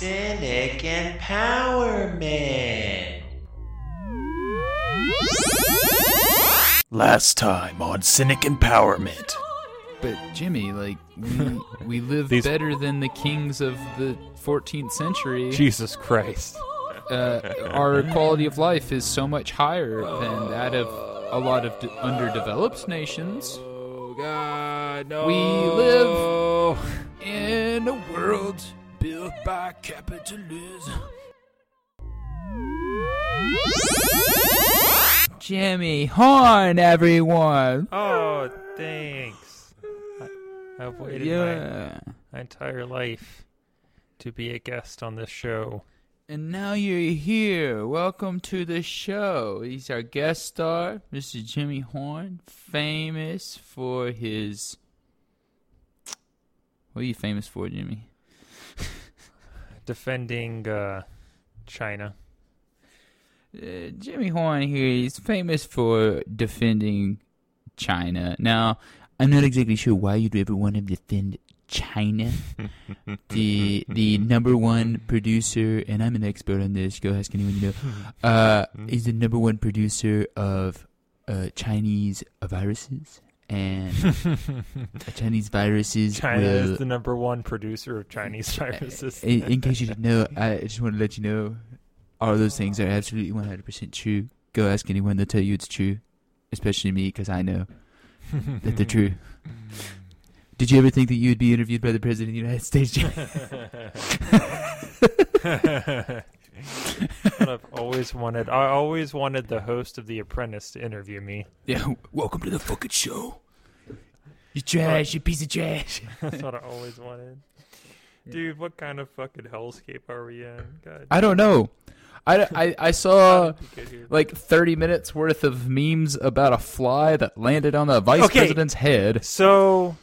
Cynic Empowerment. Last time on Cynic Empowerment. But Jimmy, like we we live These- better than the kings of the 14th century. Jesus Christ. Uh, our quality of life is so much higher than that of a lot of d- underdeveloped nations. Oh God, no. We live in a world built by capitalism. Jimmy Horn, everyone. Oh, thanks. I, I've waited my, Yeah. my entire life to be a guest on this show. And now you're here. Welcome to the show. He's our guest star, Mr. Jimmy Horn, famous for his. What are you famous for, Jimmy? Defending uh, China. Uh, Jimmy Horn here, he's famous for defending China. Now, I'm not exactly sure why you'd ever want to defend China. the the number one producer, and I'm an expert on this. Go ask anyone you know. Uh, he's the number one producer of uh, Chinese viruses, and Chinese viruses China will. is the number one producer of Chinese viruses. in, in case you didn't know, I just want to let you know, all those things are absolutely 100% true. Go ask anyone; they'll tell you it's true, especially me, because I know that they're true. Did you ever think that you would be interviewed by the president of the United States? Jim? what I've always wanted. I always wanted the host of The Apprentice to interview me. yeah. Welcome to the fucking show. You trash, you piece of trash. That's what I always wanted. Dude, what kind of fucking hellscape are we in? God. I don't know. I, I, I saw How did we get here? like 30 minutes worth of memes about a fly that landed on the vice Okay. president's head. So,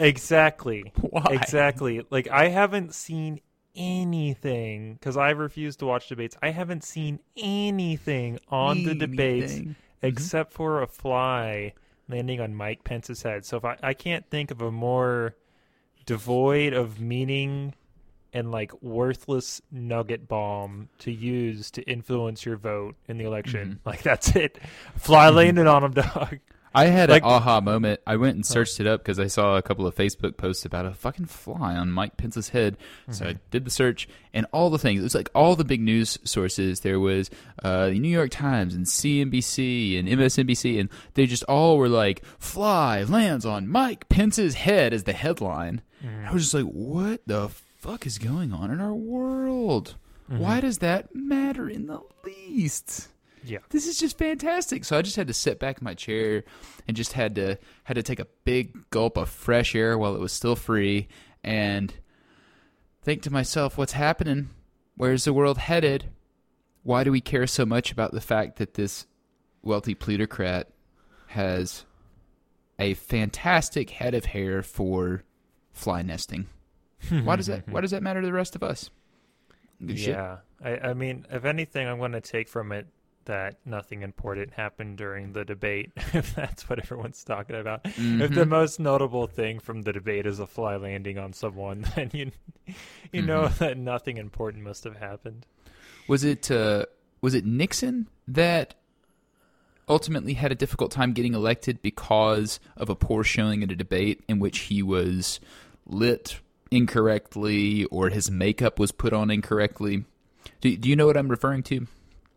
exactly, Why? exactly. Like I haven't seen anything because I refuse to watch debates. I haven't seen anything on the debates Anything. Mm-hmm. except for a fly landing on Mike Pence's head. So if I, I can't think of a more devoid of meaning and like worthless nugget bomb to use to influence your vote in the election. Mm-hmm. Like that's it. Fly mm-hmm. landed on him, dog. I had Like- an aha moment. I went and oh. searched it up because I saw a couple of Facebook posts about a fucking fly on Mike Pence's head. So I mm-hmm. did the search and all the things. It was like all the big news sources. There was uh, the New York Times and CNBC and MSNBC, and they just all were like, "Fly lands on Mike Pence's head" as the headline. Mm-hmm. I was just like, "What the fuck is going on in our world? Why mm-hmm. does that matter in the least?" Yeah. this is just fantastic. So I just had to sit back in my chair and just had to had to take a big gulp of fresh air while it was still free and think to myself, what's happening? Where's the world headed? Why do we care so much about the fact that this wealthy plutocrat has a fantastic head of hair for fly nesting? why does that why does that matter to the rest of us? Good shit. Yeah, I, I mean, if anything, I'm going to take from it that nothing important happened during the debate. If that's what everyone's talking about, if the Mhm. most notable thing from the debate is a fly landing on someone, then you you know Mhm. that nothing important must have happened. Was it uh, was it Nixon that ultimately had a difficult time getting elected because of a poor showing at a debate in which he was lit incorrectly or his makeup was put on incorrectly? Do, do you know what I'm referring to?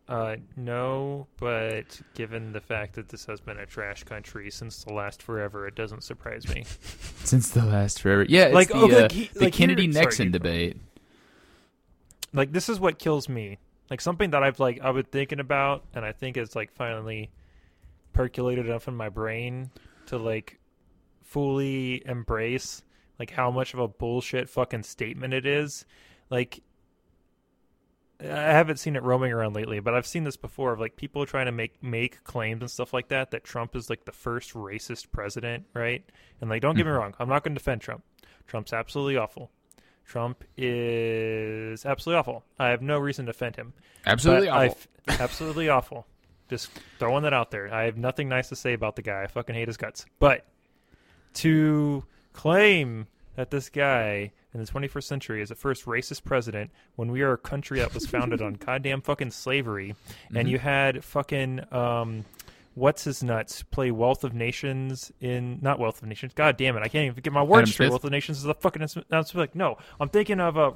Uh, no, but given the fact that this has been a trash country since the last forever, it doesn't surprise me. Since the last forever, yeah, it's Like, the, okay, uh, he- the like, Kennedy Nixon debate. like this is what kills me like something that i've like i've been thinking about and i think it's like finally percolated enough in my brain to like fully embrace like how much of a bullshit fucking statement it is like i haven't seen it roaming around lately but i've seen this before of like people trying to make make claims and stuff like that that trump is like the first racist president right and like don't get me Mhm. wrong i'm not going to defend trump trump's absolutely awful Trump is absolutely awful. I have no reason to defend him. Absolutely awful. f- absolutely awful. Just throwing that out there. I have nothing nice to say about the guy. I fucking hate his guts. But to claim that this guy in the 21st century is the first racist president when we are a country that was founded on goddamn fucking slavery, and you had fucking um, what's his nuts play Wealth of Nations in not Wealth of Nations. God damn it, I can't even get my words straight. Wealth of Nations is a fucking. I'm like, no, I'm thinking of a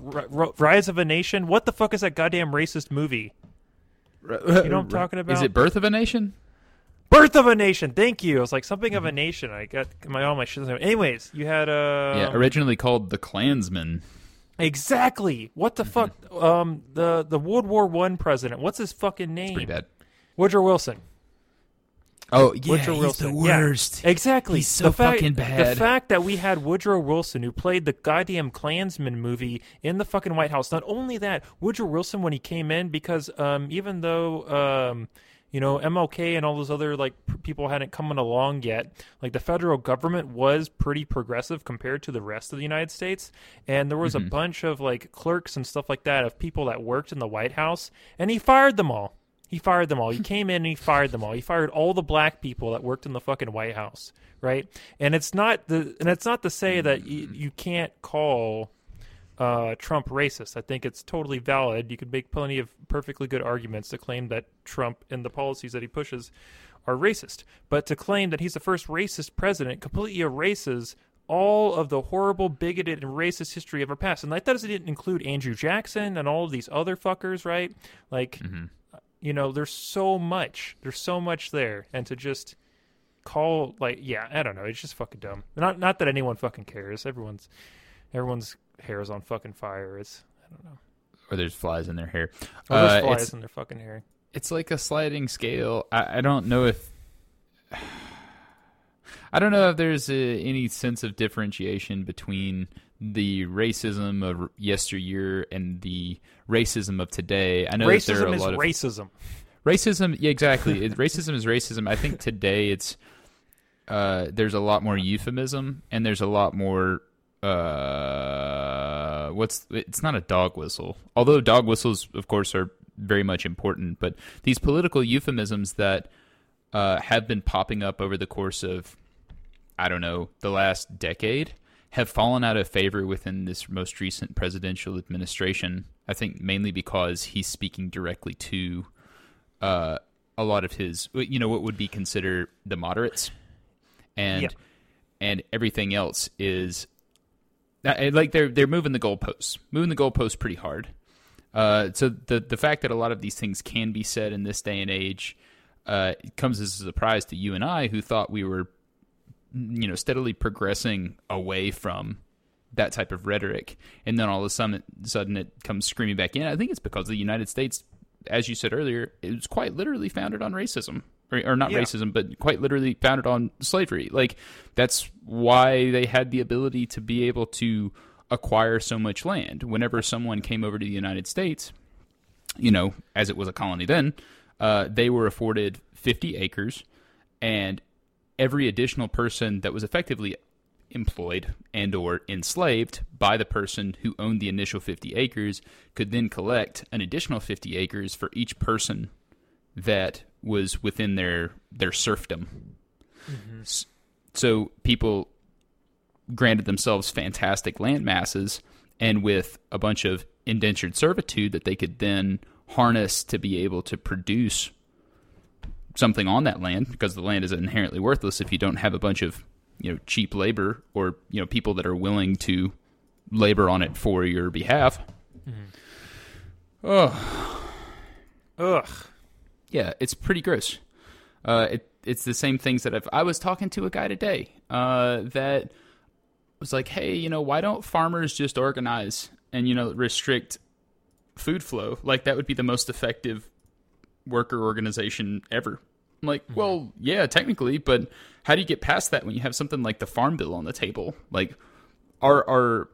Rise of a Nation. What the fuck is that goddamn racist movie? You know what I'm talking about? Is it Birth of a Nation? Birth of a Nation. Thank you. It was like something Mm-hmm. of a nation. I got my all my shit. Anyways, you had uh yeah, originally called the Clansman. exactly. What the fuck? Um, the the World War One president. What's his fucking name? Pretty bad. Woodrow Wilson. Oh yeah, Woodrow he's Wilson. the Yeah, worst. exactly. He's so the fact, fucking bad. The fact that we had Woodrow Wilson, who played the goddamn Klansman movie in the fucking White House. Not only that, Woodrow Wilson when he came in, because um, even though um, you know MLK and all those other like people hadn't come along yet, like the federal government was pretty progressive compared to the rest of the United States, and there was Mm-hmm. a bunch of like clerks and stuff like that of people that worked in the White House, and he fired them all. He fired them all. He came in and he fired them all. He fired all the black people that worked in the fucking White House, right? And it's not the and it's not to say that you, you can't call uh, Trump racist. I think it's totally valid. You could make plenty of perfectly good arguments to claim that Trump and the policies that he pushes are racist. But to claim that he's the first racist president completely erases all of the horrible, bigoted, and racist history of our past. And like that doesn't include Andrew Jackson and all of these other fuckers, right? Like, you know, there's so much. There's so much there. And to just call like yeah, I don't know, it's just fucking dumb. Not not that anyone fucking cares. Everyone's everyone's hair is on fucking fire. It's I don't know. Or there's flies in their hair. Oh, there's Uh, flies in their fucking hair. it's like a sliding scale. I, I don't know if I don't know if there's a, any sense of differentiation between the racism of yesteryear and the racism of today. I know that there are Racism a is lot of racism. racism. Yeah, exactly. It, racism is racism. I think today it's uh, there's a lot more euphemism and there's a lot more uh, what's it's not a dog whistle. Although dog whistles, of course, are very much important, but these political euphemisms that uh, have been popping up over the course of I don't know the last decade have fallen out of favor within this most recent presidential administration. I think mainly because he's speaking directly to uh, a lot of his, you know, what would be considered the moderates, and and everything else is like they're they're moving the goalposts, moving the goalposts pretty hard. Uh, so the the fact that a lot of these things can be said in this day and age uh, comes as a surprise to you and I, who thought we were, you know, steadily progressing away from that type of rhetoric, and then all of a sudden, sudden it comes screaming back in. I think it's because the United States, as you said earlier, it was quite literally founded on racism, or, not Yeah. racism, but quite literally founded on slavery. Like that's why they had the ability to be able to acquire so much land. Whenever someone came over to the United States, you know, as it was a colony then, uh, they were afforded 50 acres, and every additional person that was effectively employed and or enslaved by the person who owned the initial 50 acres could then collect an additional 50 acres for each person that was within their their serfdom. Mm-hmm. S- So people granted themselves fantastic land masses and with a bunch of indentured servitude that they could then harness to be able to produce something on that land because the land is inherently worthless if you don't have a bunch of you know cheap labor or you know people that are willing to labor on it for your behalf. Oh, Ugh. Yeah, it's pretty gross. Uh, it, it's the same things that I've. I was talking to a guy today uh, that was like, "Hey, you know, why don't farmers just organize and you know restrict food flow? Like that would be the most effective worker organization ever." I'm like, well, yeah, technically, but how do you get past that when you have something like the Farm Bill on the table? Like, our our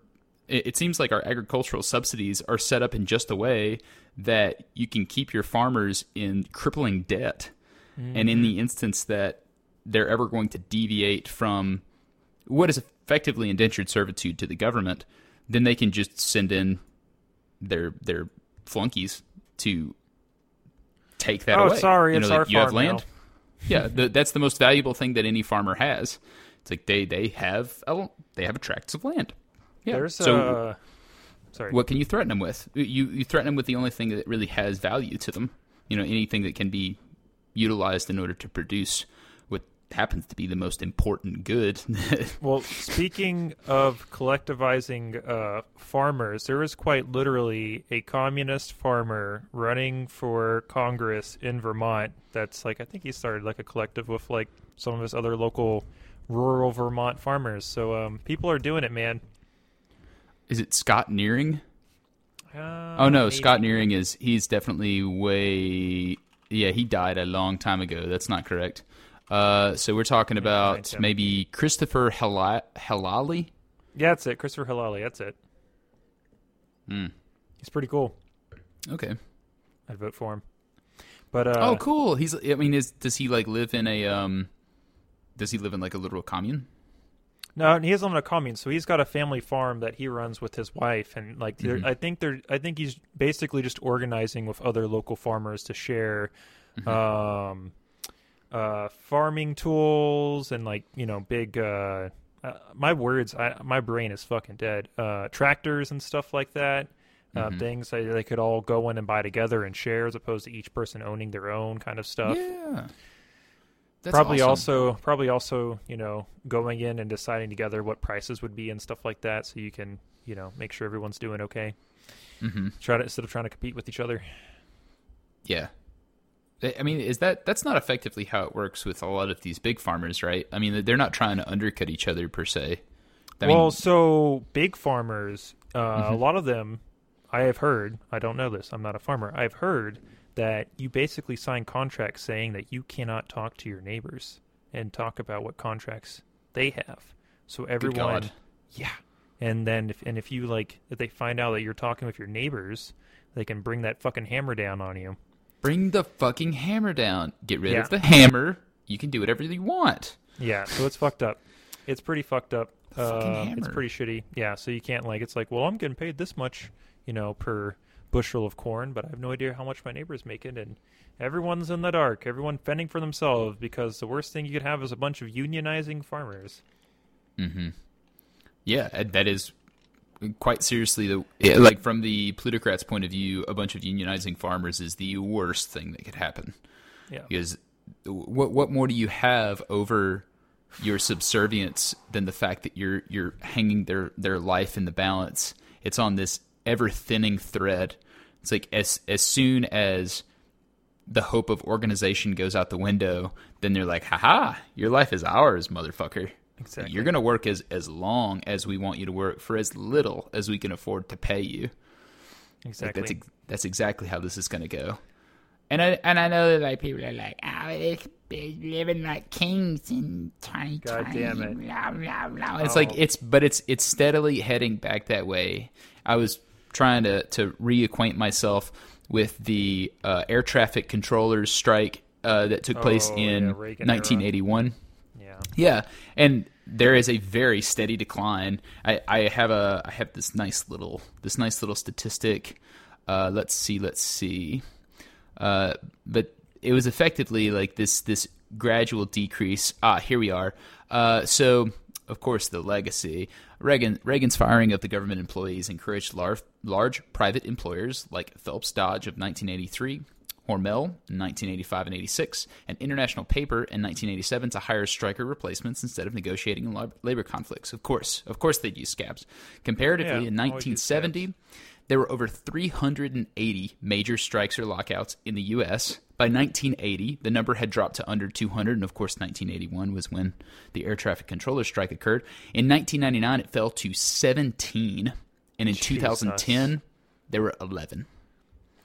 it it seems like our agricultural subsidies are set up in just a way that you can keep your farmers in crippling debt. And in the mm-hmm. instance that they're ever going to deviate from what is effectively indentured servitude to the government, then they can just send in their their flunkies to take that Oh, away. sorry, you know, it's like our you have land. now. yeah, the, that's the most valuable thing that any farmer has. It's like they they have a, they have a tracts of land. Yeah. There's so uh, sorry. what can you threaten them with? You you threaten them with the only thing that really has value to them. You know, anything that can be utilized in order to produce what happens to be the most important good. Well, speaking of collectivizing uh, farmers, there is quite literally a communist farmer running for Congress in Vermont. That's like I think he started like a collective with like some of his other local rural Vermont farmers. So um, people are doing it, man. Is it Scott Nearing? Uh, Oh no, maybe. Scott Nearing is he's definitely way yeah, he died a long time ago. That's not correct. Uh, so we're talking about 1970. maybe Christopher Hela- Helali. Yeah, that's it. Christopher Helali. That's it. Hmm. He's pretty cool. Okay. I'd vote for him. But uh, oh, cool. He's. I mean, is does he like live in a um? Does he live in like a literal commune? No, he is on a commune, so he's got a family farm that he runs with his wife, and like Mhm. I think they're I think he's basically just organizing with other local farmers to share, Mm-hmm. um, uh, farming tools and like you know big uh, uh my words I my brain is fucking dead uh tractors and stuff like that. Uh, Mhm. Things that they could all go in and buy together and share, as opposed to each person owning their own kind of stuff. Yeah. That's probably awesome. also probably also you know going in and deciding together what prices would be and stuff like that so you can you know make sure everyone's doing okay Mm-hmm. try to instead of trying to compete with each other Yeah. I mean, is that that's not effectively how it works with a lot of these big farmers, right? I mean, they're not trying to undercut each other per se. I well mean, so big farmers uh, a Mhm. lot of them i have heard i don't know this i'm not a farmer i've heard that you basically sign contracts saying that you cannot talk to your neighbors and talk about what contracts they have so everyone God. yeah and then if and if you like if they find out that you're talking with your neighbors they can bring that fucking hammer down on you bring the fucking hammer down. Get rid Yeah. of the hammer. You can do whatever you want. yeah so it's fucked up it's pretty fucked up Uh, it's pretty shitty yeah so you can't like it's like well i'm getting paid this much you know per bushel of corn but i have no idea how much my neighbor's making and everyone's in the dark everyone fending for themselves because the worst thing you could have is a bunch of unionizing farmers Mm-hmm. Yeah, that is quite seriously the yeah, like from the plutocrats' point of view, a bunch of unionizing farmers is the worst thing that could happen. yeah Because what what more do you have over your subservience than the fact that you're you're hanging their their life in the balance? It's on this ever thinning thread. It's like as as soon as the hope of organization goes out the window, then they're like, "Haha, your life is ours, motherfucker." exactly You're going to work as as long as we want you to work for as little as we can afford to pay you. Like, exactly that's that's exactly how this is going to go. And I and I know that like people are like, oh, it's, it's living like kings in 2020. God damn it. Blah, blah, blah. Oh. It's Oh. like it's but it's it's steadily heading back that way. I was trying to to reacquaint myself with the uh, air traffic controllers strike uh, that took place Oh, in yeah, Reagan era. 1981. yeah Yeah, and there is a very steady decline. I, I have a I have this nice little this nice little statistic. Uh, let's see, let's see. Uh, but it was effectively like this this gradual decrease. Ah, here we are. Uh, so of course the legacy. Reagan Reagan's firing of the government employees encouraged large large private employers like Phelps Dodge of 1983. Hormel in 1985 and 86, and International Paper in 1987 to hire striker replacements instead of negotiating labor conflicts. Of course, of course, they'd use scabs. Comparatively, Yeah, in 1970, there were over 380 major strikes or lockouts in the U.S. By 1980, the number had dropped to under 200, and of course, 1981 was when the air traffic controller strike occurred. In 1999, it fell to 17, and in Jesus. 2010, there were 11.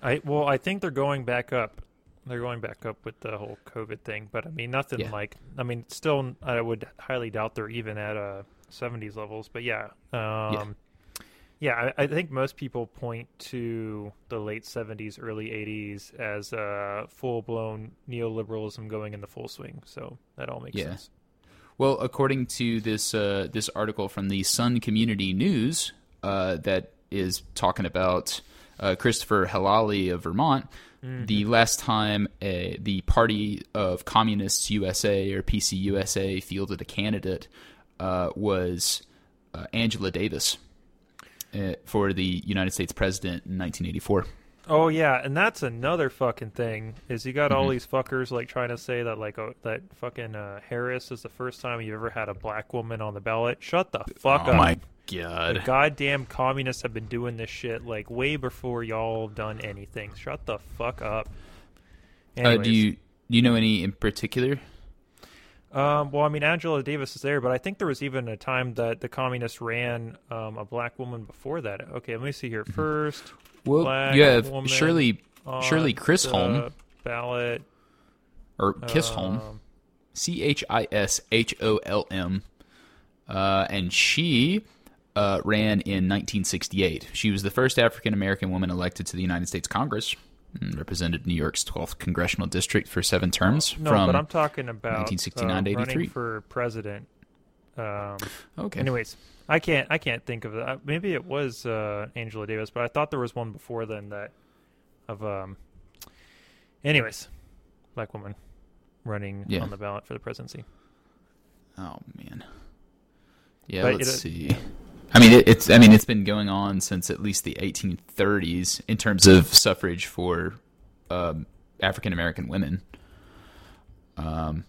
I well, I think they're going back up. They're going back up with the whole COVID thing, but I mean, nothing Yeah. like. I mean, still, I would highly doubt they're even at uh 70s levels. But yeah, um, yeah, I, I think most people point to the late 70s, early 80s as uh, full blown neoliberalism going in the full swing. So that all makes Yeah. sense. Well, according to this uh, this article from the Sun Community News uh, that is talking about uh, Christopher Helali of Vermont, the last time uh, the Party of Communists USA or PCUSA fielded a candidate uh, was uh, Angela Davis. Uh, for the United States president in 1984. Oh yeah, and that's another fucking thing. Is you got all Mhm. these fuckers like trying to say that like oh, that fucking uh, Harris is the first time you ever had a black woman on the ballot. Shut the fuck oh up. my God. The goddamn communists have been doing this shit like way before y'all done anything. Shut the fuck up. Uh, do you do you know any in particular? Um, well, I mean, Angela Davis is there, but I think there was even a time that the communists ran um, a black woman before that. Okay, let me see here. First, Well, Black you have woman Shirley Shirley the Chisholm ballot. or Kissholm, um, C H I S H O L M, uh, and she uh, ran in 1968. She was the first African American woman elected to the United States Congress. And Represented New York's 12th congressional district for seven terms. No, from but I'm talking about 1969 to uh, 83. running for president. Um, okay. Anyways, I can't I can't think of that. Maybe it was uh, Angela Davis, but I thought there was one before then that of um. Anyways, black woman running Yeah. on the ballot for the presidency. Oh man. Yeah, But let's it- see. I mean, it, it's I mean it's been going on since at least the 1830s in terms of suffrage for um, African American women. Um,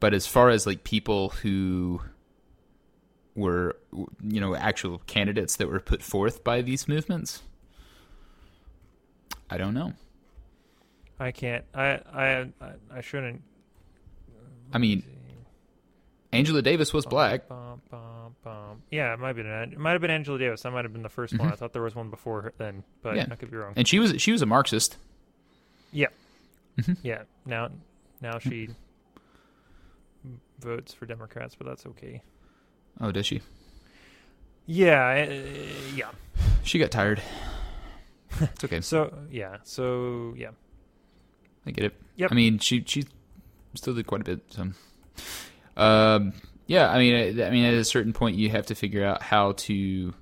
but as far as like people who were you know actual candidates that were put forth by these movements, I don't know. I can't. I I I, I shouldn't. I mean, Angela Davis was black. Bum, bum, bum. Yeah, it might have been. It might have been Angela Davis. That might have been the 1st one. I thought there was one before her then, but Mm-hmm. Yeah. I could be wrong. And she was she was a Marxist. Yeah. Mm-hmm. Yeah. Now, now she votes for Democrats, but that's okay. Oh, does she? Yeah. uh, yeah. She got tired. It's okay. So yeah. So yeah. I get it. Yep. I mean, she she still did quite a bit. So, um, yeah. I mean, I, I mean, at a certain point, you have to figure out how to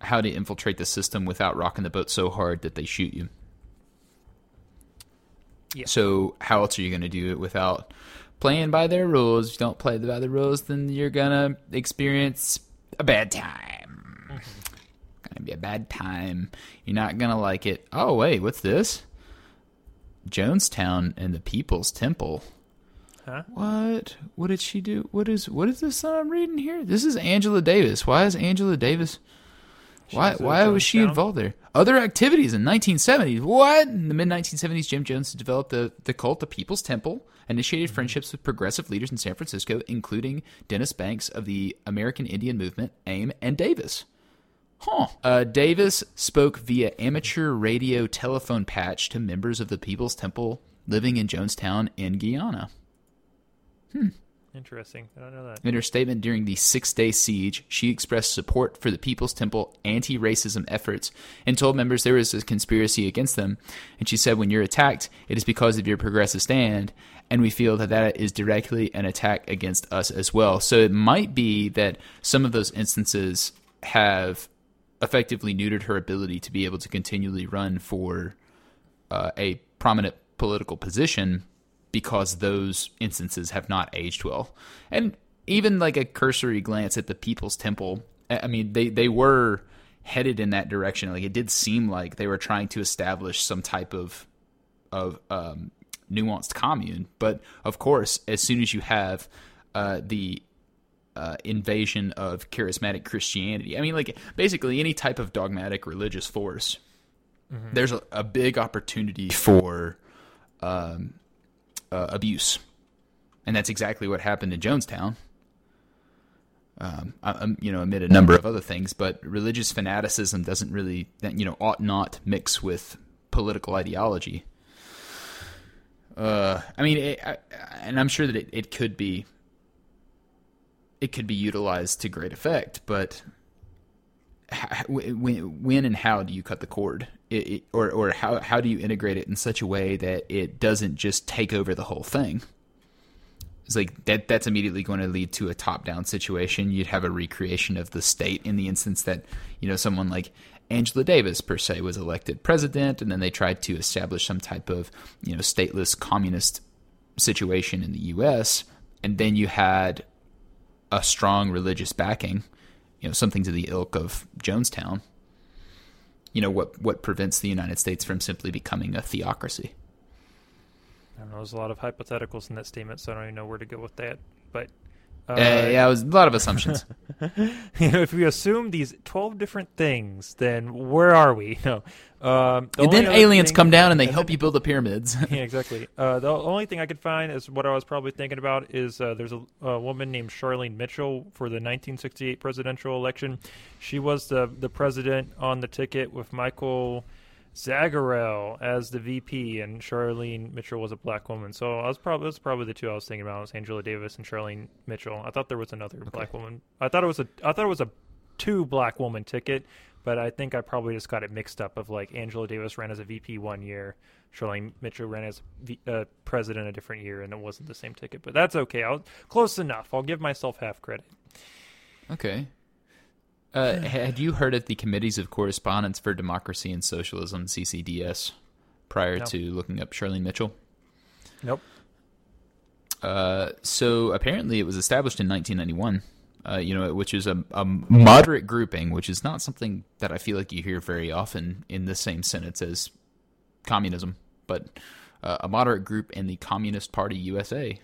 how to infiltrate the system without rocking the boat so hard that they shoot you. Yeah. So, how else are you going to do it without playing by their rules? If you don't play by the rules, then you're gonna experience a bad time. Gonna be a bad time. You're not gonna like it. Oh wait, what's this? Jonestown and the People's Temple. Huh? What? What did she do? What is what is this that I'm reading here? This is Angela Davis. Why is Angela Davis? Why was at why was she involved there? Other activities in 1970s. What? In the mid 1970s, Jim Jones developed the the cult of People's Temple, initiated Mm-hmm. friendships with progressive leaders in San Francisco, including Dennis Banks of the American Indian Movement, AIM, and Davis. Huh. Uh, Davis spoke via amateur radio telephone patch to members of the People's Temple living in Jonestown in Guyana. Interesting. I don't know that. In her statement during the six day siege, she expressed support for the People's Temple anti racism efforts and told members there was a conspiracy against them. And she said, When you're attacked, it is because of your progressive stand, and we feel that that is directly an attack against us as well. So it might be that some of those instances have effectively neutered her ability to be able to continually run for uh, a prominent political position because those instances have not aged well. And even like a cursory glance at the People's Temple, I mean, they, they were headed in that direction. Like it did seem like they were trying to establish some type of of um, nuanced commune. But of course, as soon as you have uh, the uh, invasion of charismatic Christianity, I mean, like basically any type of dogmatic religious force, there's a, a big opportunity for um, uh, abuse, and that's exactly what happened in Jonestown. Um, um, you know, amid a number of other things, but religious fanaticism doesn't really, you know, ought not mix with political ideology. Uh, I mean, it, I, and I'm sure that it, it could be, it could be utilized to great effect, but when, when and how do you cut the cord, it, or or how how do you integrate it in such a way that it doesn't just take over the whole thing? It's like that. That's immediately going to lead to a top-down situation. You'd have a recreation of the state in the instance that you know someone like Angela Davis per se was elected president, and then they tried to establish some type of you know stateless communist situation in the U.S. And then you had a strong religious backing you know something to the ilk of Jonestown. You know what what prevents the United States from simply becoming a theocracy? I don't know. There's a lot of hypotheticals in that statement, so I don't even know where to go with that. But uh, Uh, yeah, it was a lot of assumptions. you know, if we assume these twelve different things, then where are we? No. Um, the and then aliens come down and they help you build the pyramids. yeah, exactly. Uh, the only thing I could find is what I was probably thinking about is uh, there's a, a woman named Charlene Mitchell for the 1968 presidential election. She was the the president on the ticket with Michael Zagarell as the VP, and Charlene Mitchell was a black woman. So I was probably that's probably the two I was thinking about was Angela Davis and Charlene Mitchell. I thought there was another black woman. I thought it was a I thought it was a two black woman ticket, but I think I probably just got it mixed up. Of like Angela Davis ran as a VP one year, Charlene Mitchell ran as v, uh, president a different year, and it wasn't the same ticket. But that's okay. I'll close enough. I'll give myself half credit. okay. Uh, had you heard of the Committees of Correspondence for Democracy and Socialism (CCDS) prior No. to looking up Charlene Mitchell? Nope. Uh, so apparently, it was established in 1991. Uh, you know, which is a, a moderate grouping, which is not something that I feel like you hear very often in the same sentence as communism, but uh, a moderate group in the Communist Party USA,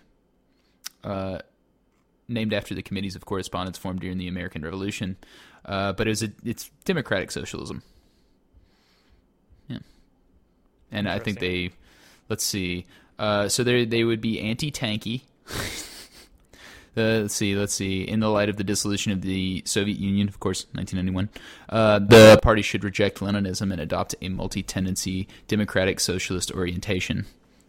uh, named after the committees of correspondence formed during the American Revolution. Uh, but it was a, it's democratic socialism. Yeah, and I think they, let's see, uh, so they they would be anti-tanky. Uh, let's see, let's see. In the light of the dissolution of the Soviet Union, of course, 1991, uh, the party should reject Leninism and adopt a multi-tendency democratic socialist orientation.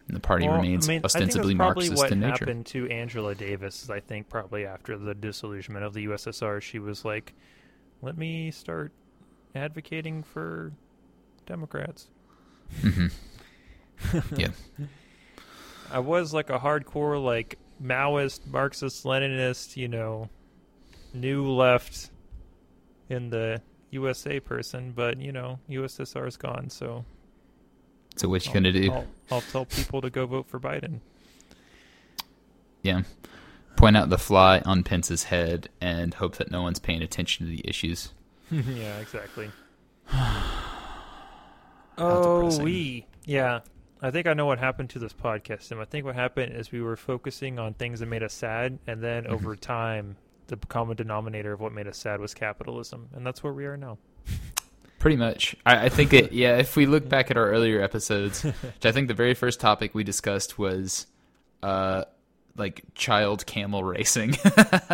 And the party Well, remains I mean, ostensibly I think that's probably Marxist what in nature. happened to Angela Davis. Is I think probably after the disillusionment of the USSR, she was like, "Let me start advocating for Democrats." hmm yeah, I was like a hardcore like Maoist, Marxist, Leninist, you know, new left in the USA person, but you know, USSR is gone, so so what you I'll, gonna do? I'll, I'll tell people to go vote for Biden. Yeah, point out the fly on Pence's head and hope that no one's paying attention to the issues. yeah, exactly. Oh, we yeah. I think I know what happened to this podcast, Tim. I think what happened is we were focusing on things that made us sad, and then Mm-hmm. over time, the common denominator of what made us sad was capitalism, and that's where we are now. Pretty much. I, I think it, yeah, if we look back at our earlier episodes, which I think the very first topic we discussed was uh like child camel racing.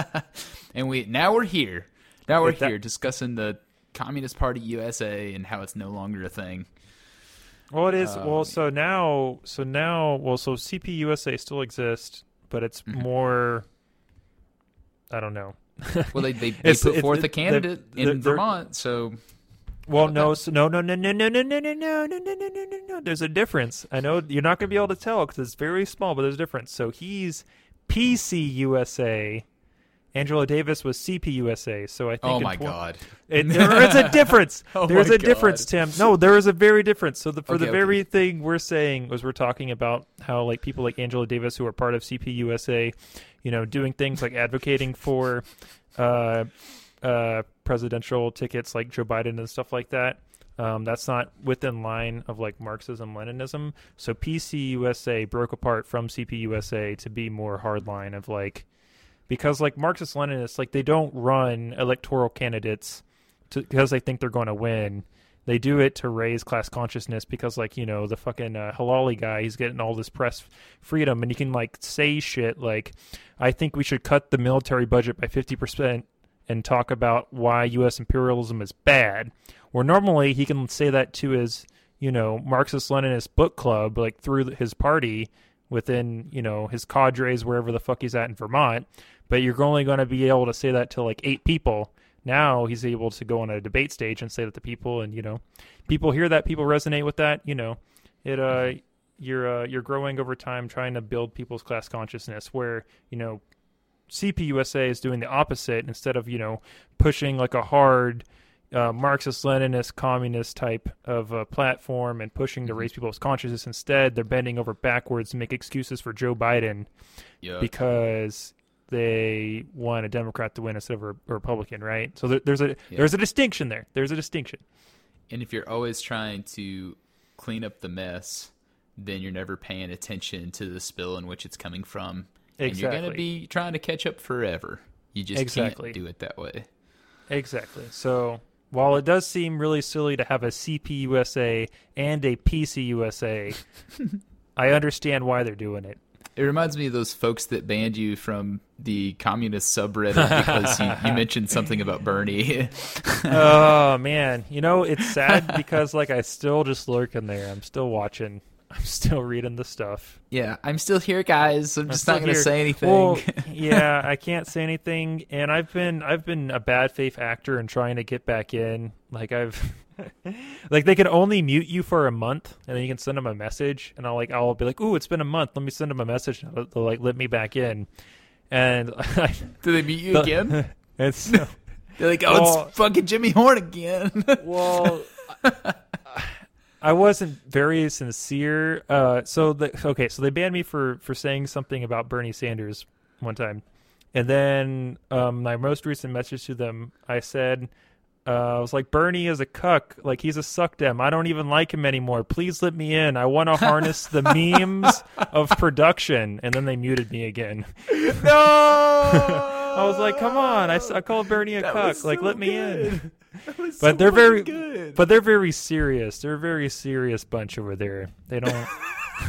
and we now we're here. Now we're that- here discussing the Communist Party USA and how it's no longer a thing. Well, it is. Um, well, so now, so now, well, so CPUSA still exists, but it's Mhm. more. I don't know. Well, they they, they put forth a candidate in Vermont, so Well, no, so, no, no, no, no, no, no, no, no, no, no, no, no, no, no, no. There's a difference. I know you're not going to be able to tell because it's very small, but there's a difference. So he's PCUSA. Angela Davis was CPUSA. So I think. oh my tw- god. It, there is a difference. Oh There's a difference, God. Tim. No, there is a very difference. So the, for the Okay, very thing we're saying was we're talking about how like people like Angela Davis who are part of CPUSA, you know, doing things like advocating for uh, uh, presidential tickets like Joe Biden and stuff like that. Um, that's not within line of like Marxism Leninism. So PCUSA broke apart from CPUSA to be more hardline of like because like Marxist Leninists like they don't run electoral candidates because they think they're going to win. They do it to raise class consciousness because, like, you know, the fucking uh, Helali guy, he's getting all this press freedom and he can, like, say shit like, I think we should cut the military budget by 50% and talk about why U.S. imperialism is bad. Where normally he can say that to his, you know, Marxist Leninist book club, like, through his party within, you know, his cadres, wherever the fuck he's at in Vermont. But you're only going to be able to say that to, like, eight people now he's able to go on a debate stage and say that to people and you know people hear that people resonate with that you know it uh you're uh, you're growing over time trying to build people's class consciousness where you know CPUSA is doing the opposite instead of you know pushing like a hard uh, Marxist Leninist communist type of uh, platform and pushing to raise people's consciousness instead they're bending over backwards to make excuses for Joe Biden Yeah. because they want a Democrat to win instead of a a Republican, right? So there, there's a there's a distinction there. There's a distinction. And if you're always trying to clean up the mess, then you're never paying attention to the spill in which it's coming from. And you're going to be trying to catch up forever. You just Exactly. can't do it that way. Exactly. So while it does seem really silly to have a CPUSA and a PCUSA, I understand why they're doing it. It reminds me of those folks that banned you from the communist subreddit because you, you mentioned something about Bernie. oh man, you know it's sad because like I still just lurk in there. I'm still watching. I'm still reading the stuff. yeah, I'm still here, guys. I'm just not going to say anything. Well, yeah, I can't say anything, and I've been I've been a bad faith actor and trying to get back in. Like I've, like they can only mute you for a month, and then you can send them a message, and I'll like I'll be like, "Ooh, it's been a month. Let me send them a message." They'll, like let me back in, and Do they meet you again? it's They're like, oh, Well- it's fucking Jimmy Horn again. well. I wasn't very sincere. Uh, so the okay, so they banned me for for saying something about Bernie Sanders one time, and then um, my most recent message to them, I said, uh, I was like, Bernie is a cuck, like he's a suck dem. I don't even like him anymore. Please let me in. I want to harness the memes of production, and then they muted me again. no! I was like, come on, I, I called Bernie a That cuck, like so let me in. Good. That was But so they're very, good. but they're very serious. They're a very serious bunch over there. They don't.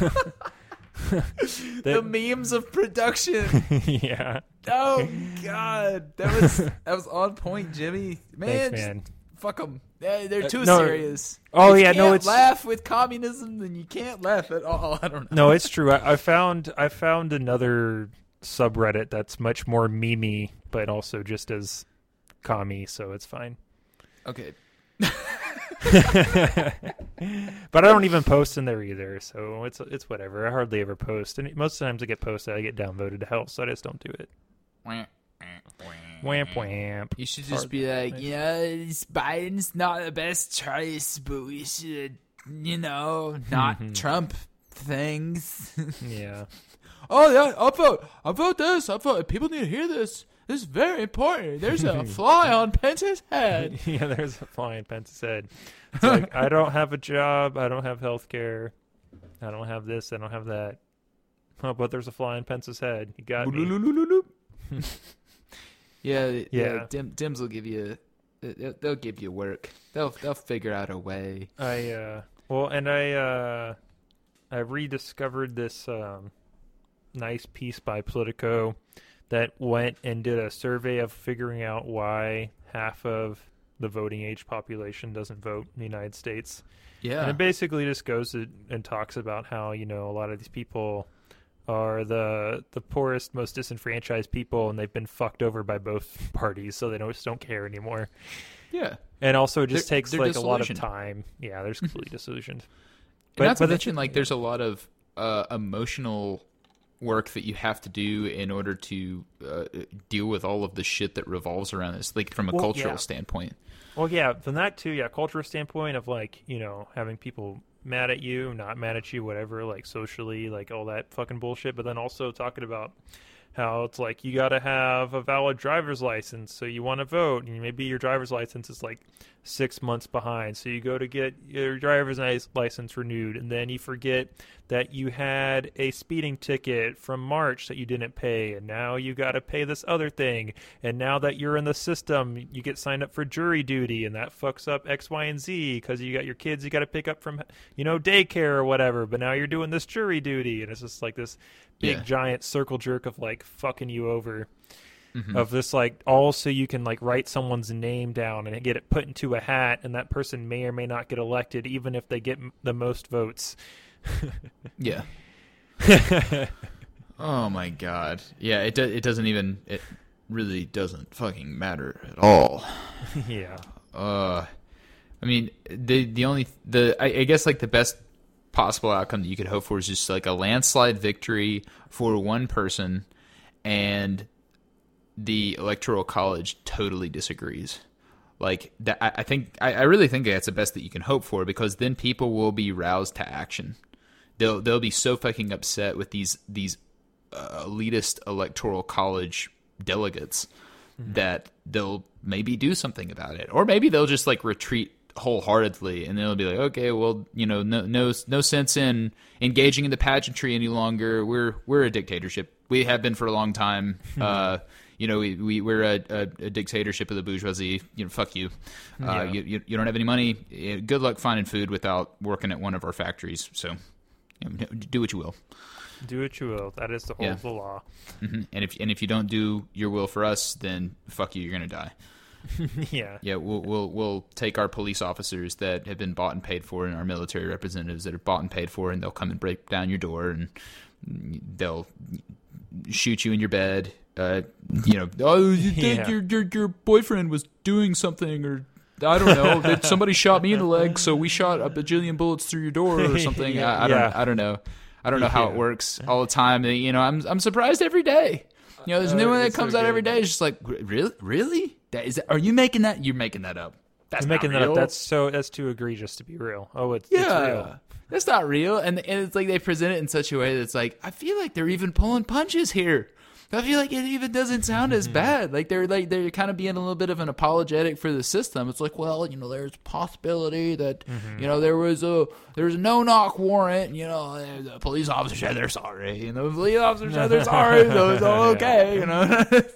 the memes of production. yeah. Oh God, that was that was on point, Jimmy. Man, Thanks, man. fuck them. They're, they're Uh, too no. serious. Oh, If yeah, no, can't it's- laugh with communism, then you can't laugh at all. I don't know. No, it's true. I, I found I found another subreddit that's much more memey, but also just as commie, so it's fine. Okay, But I don't even post in there either, so it's it's whatever. I hardly ever post, and most of the times I get posted, I get downvoted to hell, so I just don't do it. Wamp wamp. You should Hard- just be like, yeah, this Biden's not the best choice, but we should, you know, not mm-hmm. Trump things. Yeah. oh yeah, I'll vote. This. I'll vote. People need to hear this. This is very important. There's a fly on Pence's head. yeah, there's a fly in Pence's head. It's like I don't have a job, I don't have health care, I don't have this, I don't have that. Oh, but there's a fly in Pence's head. You got me. yeah, yeah. Yeah. Dim, Dims will give you. They'll, they'll give you work. They'll they'll figure out a way. I uh well and I uh I rediscovered this um nice piece by Politico that went and did a survey of figuring out why half of the voting age population doesn't vote in the United States. Yeah. And it basically just goes to, and talks about how you know a lot of these people are the the poorest, most disenfranchised people, and they've been fucked over by both parties, so they don't just don't care anymore. yeah. And also, it just They're- takes they're like a lot of time. Yeah, there's completely disillusioned. But, not to the- mention, like, there's a lot of uh, emotional work that you have to do in order to uh, deal with all of the shit that revolves around this, like from a Well, cultural yeah. standpoint. Well, yeah, from that too, yeah, cultural standpoint of like you know having people mad at you, not mad at you, whatever, like socially, like all that fucking bullshit. But then also talking about how it's like you got to have a valid driver's license, so you want to vote, and maybe your driver's license is like six months behind, so you go to get your driver's license renewed, and then you forget that you had a speeding ticket from March that you didn't pay, and now you got to pay this other thing, and now that you're in the system, you get signed up for jury duty, and that fucks up X, Y, and Z because you got your kids you got to pick up from, you know, daycare or whatever. But now you're doing this jury duty, and it's just like this big Yeah. giant circle jerk of like fucking you over. Mhm. Of this, like, all so you can like write someone's name down and get it put into a hat, and that person may or may not get elected, even if they get m- the most votes. Yeah. Oh my god. Yeah, it do, it doesn't even it really doesn't fucking matter at all. yeah, Uh I mean, the the only the I, I guess like the best possible outcome that you could hope for is just like a landslide victory for one person and the electoral college totally disagrees. Like that I, think I, I really think that's the best that you can hope for because then people will be roused to action. They'll they'll be so fucking upset with these these uh, elitist electoral college delegates that they'll maybe do something about it, or maybe they'll just like retreat wholeheartedly and they'll be like okay well you know no no no sense in engaging in the pageantry any longer. We're we're a dictatorship. We have been for a long time. Uh you know we, we we're a, a, a dictatorship of the bourgeoisie. You know fuck you. Uh Yeah. you, you you don't have any money. Eh, good luck finding food without working at one of our factories. So you know, do what you will. Do what you will. That is the whole Yeah. of the law. hmm and if and if you don't do your will for us then fuck you. You're gonna die yeah. Yeah, we'll we'll we'll take our police officers that have been bought and paid for, and our military representatives that are bought and paid for, and they'll come and break down your door, and they'll shoot you in your bed. Uh, you know, oh, you think Yeah. your your your boyfriend was doing something, or I don't know, that somebody shot me in the leg, so we shot a bajillion bullets through your door or something. Yeah, I, I don't yeah. I don't know. I don't know how it works all the time. You know, I'm I'm surprised every day. You know, there's a new Uh, one that it's so comes out every day. It's just like, really, really? That is. Are you making that? You're making that up. That's making not that real. up. That's so. That's too egregious to be real. Oh, it's, it's yeah. real. That's not real. And and it's like they present it in such a way that's like I feel like they're even pulling punches here. I feel like it even doesn't sound as bad. Like they're like they're kind of being a little bit of an apologetic for the system. It's like, well, you know, there's a possibility that Mm-hmm. you know there was a there was a no knock warrant. You know, the police officer said they're sorry. and the police officer said they're sorry. So it's all okay. You know.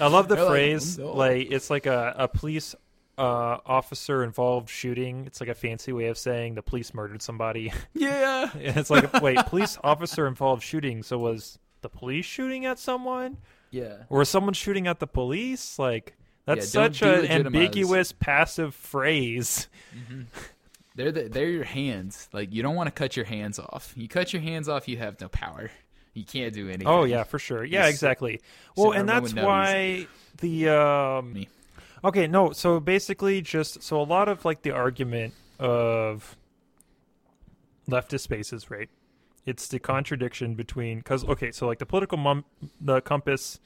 I love the They're like, phrase. "No." Like it's like a a police uh, officer involved shooting. It's like a fancy way of saying the police murdered somebody. yeah. It's like, wait, police officer involved shooting. So was the police shooting at someone, Yeah. or was someone shooting at the police? Like that's Yeah, such an ambiguous passive phrase. They're the, they're your hands. Like you don't want to cut your hands off. You cut your hands off, you have no power. You can't do anything. Oh yeah, for sure. Yeah, Just exactly. Well, and that's why the um. Okay, no, so basically just so a lot of like the argument of leftist spaces, right? It's the contradiction between cuz okay, so like the political mum, the compass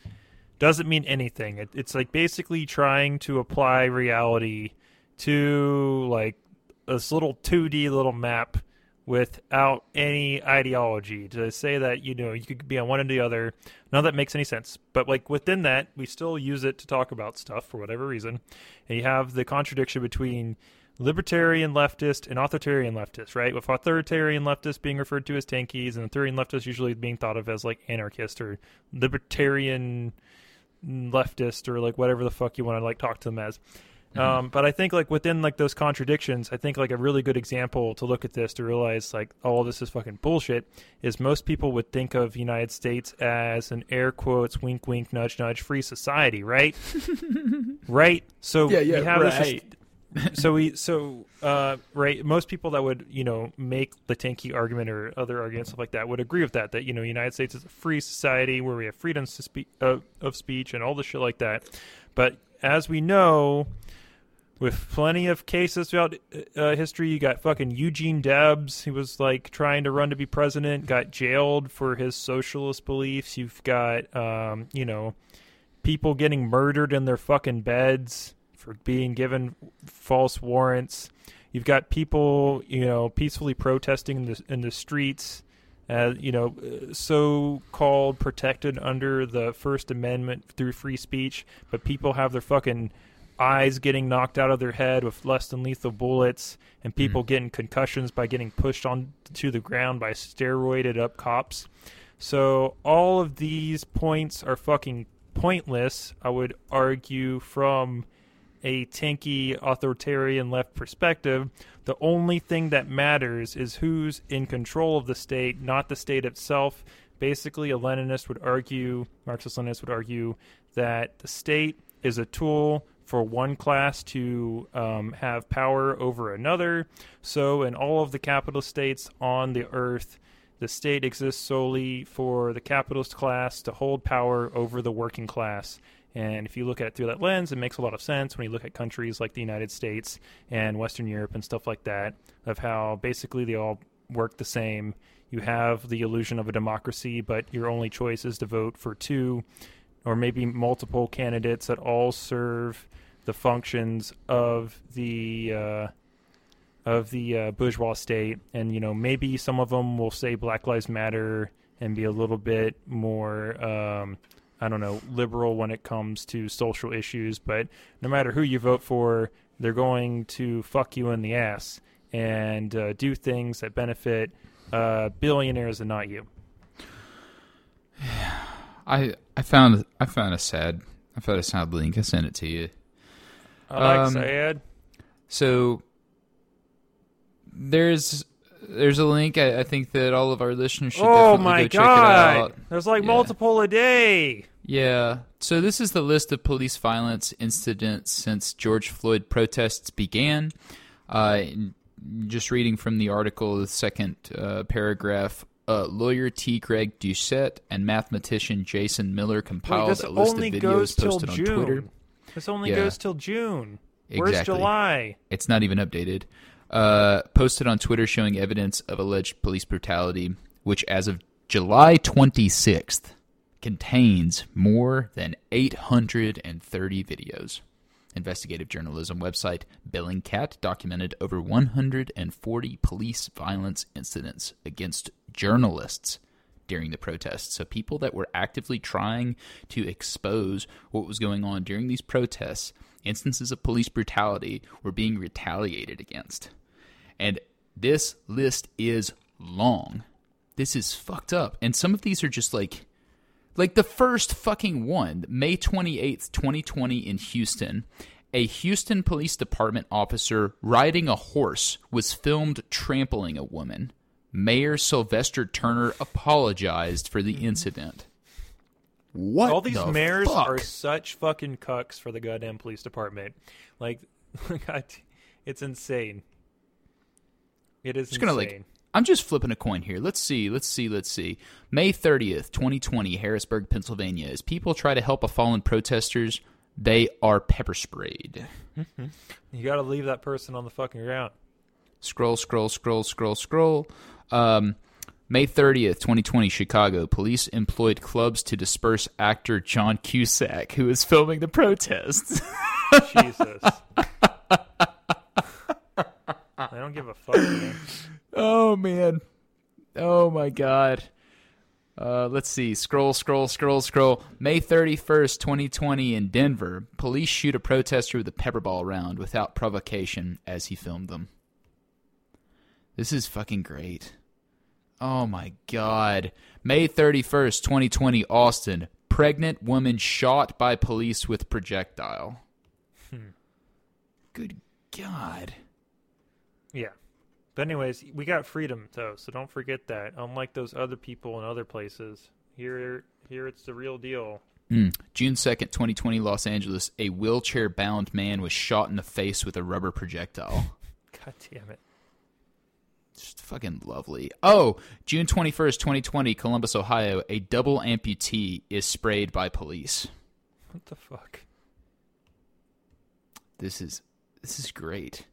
doesn't mean anything. It, it's like basically trying to apply reality to like this little 2D little map without any ideology. To say that you know you could be on one or the other none of that makes any sense. But like within that we still use it to talk about stuff for whatever reason. And you have the contradiction between libertarian leftist and authoritarian leftist right? With authoritarian leftists being referred to as tankies and authoritarian leftists usually being thought of as like anarchist or libertarian leftist or like whatever the fuck you want to like talk to them as um, but I think like within like those contradictions, I think like a really good example to look at this to realize like all this is fucking bullshit is most people would think of United States as an air quotes wink wink nudge nudge free society, right? right. So Yeah, yeah, we have this right. so we so uh right most people that would you know make the tanky argument or other arguments stuff like that would agree with that that you know united states is a free society where we have freedoms to speak uh, of speech and all the shit like that but as we know with plenty of cases throughout uh, history. You got fucking Eugene Debs, who was like trying to run to be president, got jailed for his socialist beliefs. You've got, um, you know, people getting murdered in their fucking beds for being given false warrants. You've got people, you know, peacefully protesting in the in the streets. Uh, you know, uh, so-called protected under the First Amendment through free speech, but people have their fucking eyes getting knocked out of their head with less than lethal bullets, and mm-hmm. people getting concussions by getting pushed onto the ground by steroided up cops. So all of these points are fucking pointless. I would argue from a tanky authoritarian left perspective, the only thing that matters is who's in control of the state, not the state itself. Basically, a Leninist would argue, Marxist Leninist would argue, that the state is a tool for one class to um, have power over another. So, in all of the capitalist states on the earth, the state exists solely for the capitalist class to hold power over the working class. And if you look at it through that lens, it makes a lot of sense when you look at countries like the United States and Western Europe and stuff like that, of how basically they all work the same. You have the illusion of a democracy, but your only choice is to vote for two or maybe multiple candidates that all serve the functions of the uh, of the uh, bourgeois state, and you know maybe some of them will say Black Lives Matter and be a little bit more um, I don't know liberal when it comes to social issues. But no matter who you vote for, they're going to fuck you in the ass and uh, do things that benefit uh, billionaires and not you. I I found I found a sad I found a sad link. I sent it to you. I like Um, sad. So there's there's a link. I, I think that all of our listeners should Oh definitely my go check it out. god! There's like Yeah. multiple a day. Yeah. So this is the list of police violence incidents since George Floyd protests began. Uh, just reading from the article, the second uh, paragraph. Uh, lawyer T. Greg Doucette and mathematician Jason Miller Wait, compiled this a list only of videos posted on June. Twitter. This only Yeah. goes till June. Where's July? It's not even updated. Uh, posted on Twitter showing evidence of alleged police brutality, which as of July 26th contains more than 830 videos. Investigative journalism website Bellingcat documented over 140 police violence incidents against journalists during the protests. So people that were actively trying to expose what was going on during these protests, instances of police brutality were being retaliated against. And this list is long. This is fucked up. And some of these are just like like the first fucking one, May 28th, 2020 in Houston, a Houston Police Department officer riding a horse was filmed trampling a woman. Mayor Sylvester Turner apologized for the incident. What All these the mayors fuck? are such fucking cucks for the goddamn police department. Like, God, it's insane. It is Just gonna insane. like I'm just flipping a coin here. Let's see, let's see, let's see. May 30th, 2020, Harrisburg, Pennsylvania. As people try to help a fallen protesters, they are pepper sprayed. you got to leave that person on the fucking ground. Scroll, scroll, scroll, scroll, scroll. Um, May 30th, 2020, Chicago. Police employed clubs to disperse actor John Cusack, who was filming the protests. Jesus. I don't give a fuck. Man. oh, man. Oh, my God. Uh, let's see. Scroll, scroll, scroll, scroll. May 31st, 2020, in Denver. Police shoot a protester with a pepper ball round without provocation as he filmed them. This is fucking great. Oh my god. May 31st, 2020, Austin. Pregnant woman shot by police with projectile. Hmm. Good god. Yeah. But anyways, we got freedom though, so don't forget that. Unlike those other people in other places, here here it's the real deal. Mm. June 2nd, 2020, Los Angeles. A wheelchair bound man was shot in the face with a rubber projectile. God damn it. Just fucking lovely. Oh, June 21st, 2020, Columbus, Ohio. A double amputee is sprayed by police. What the fuck? This is this is great.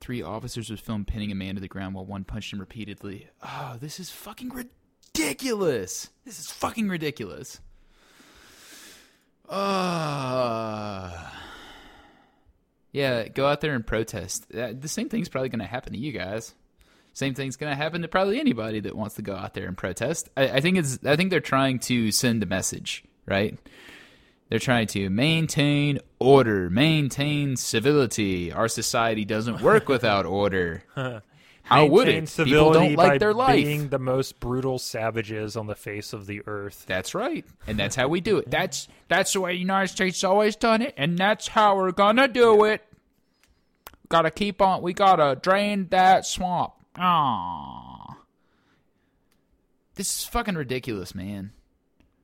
Three officers was filmed pinning a man to the ground while one punched him repeatedly. Oh, this is fucking ridiculous. This is fucking ridiculous. Uh, yeah, go out there and protest. Uh, The same thing's probably going to happen to you guys. Same thing's going to happen to probably anybody that wants to go out there and protest. I, I think it's. I think they're trying to send a message, right? They're trying to maintain order, maintain civility. Our society doesn't work without order. How would it? People don't like their life. Being the most brutal savages on the face of the earth. That's right, and that's how we do it. That's that's the way the United States always done it, and that's how we're gonna do it. Gotta keep on. We gotta drain that swamp. Ah, this is fucking ridiculous, man.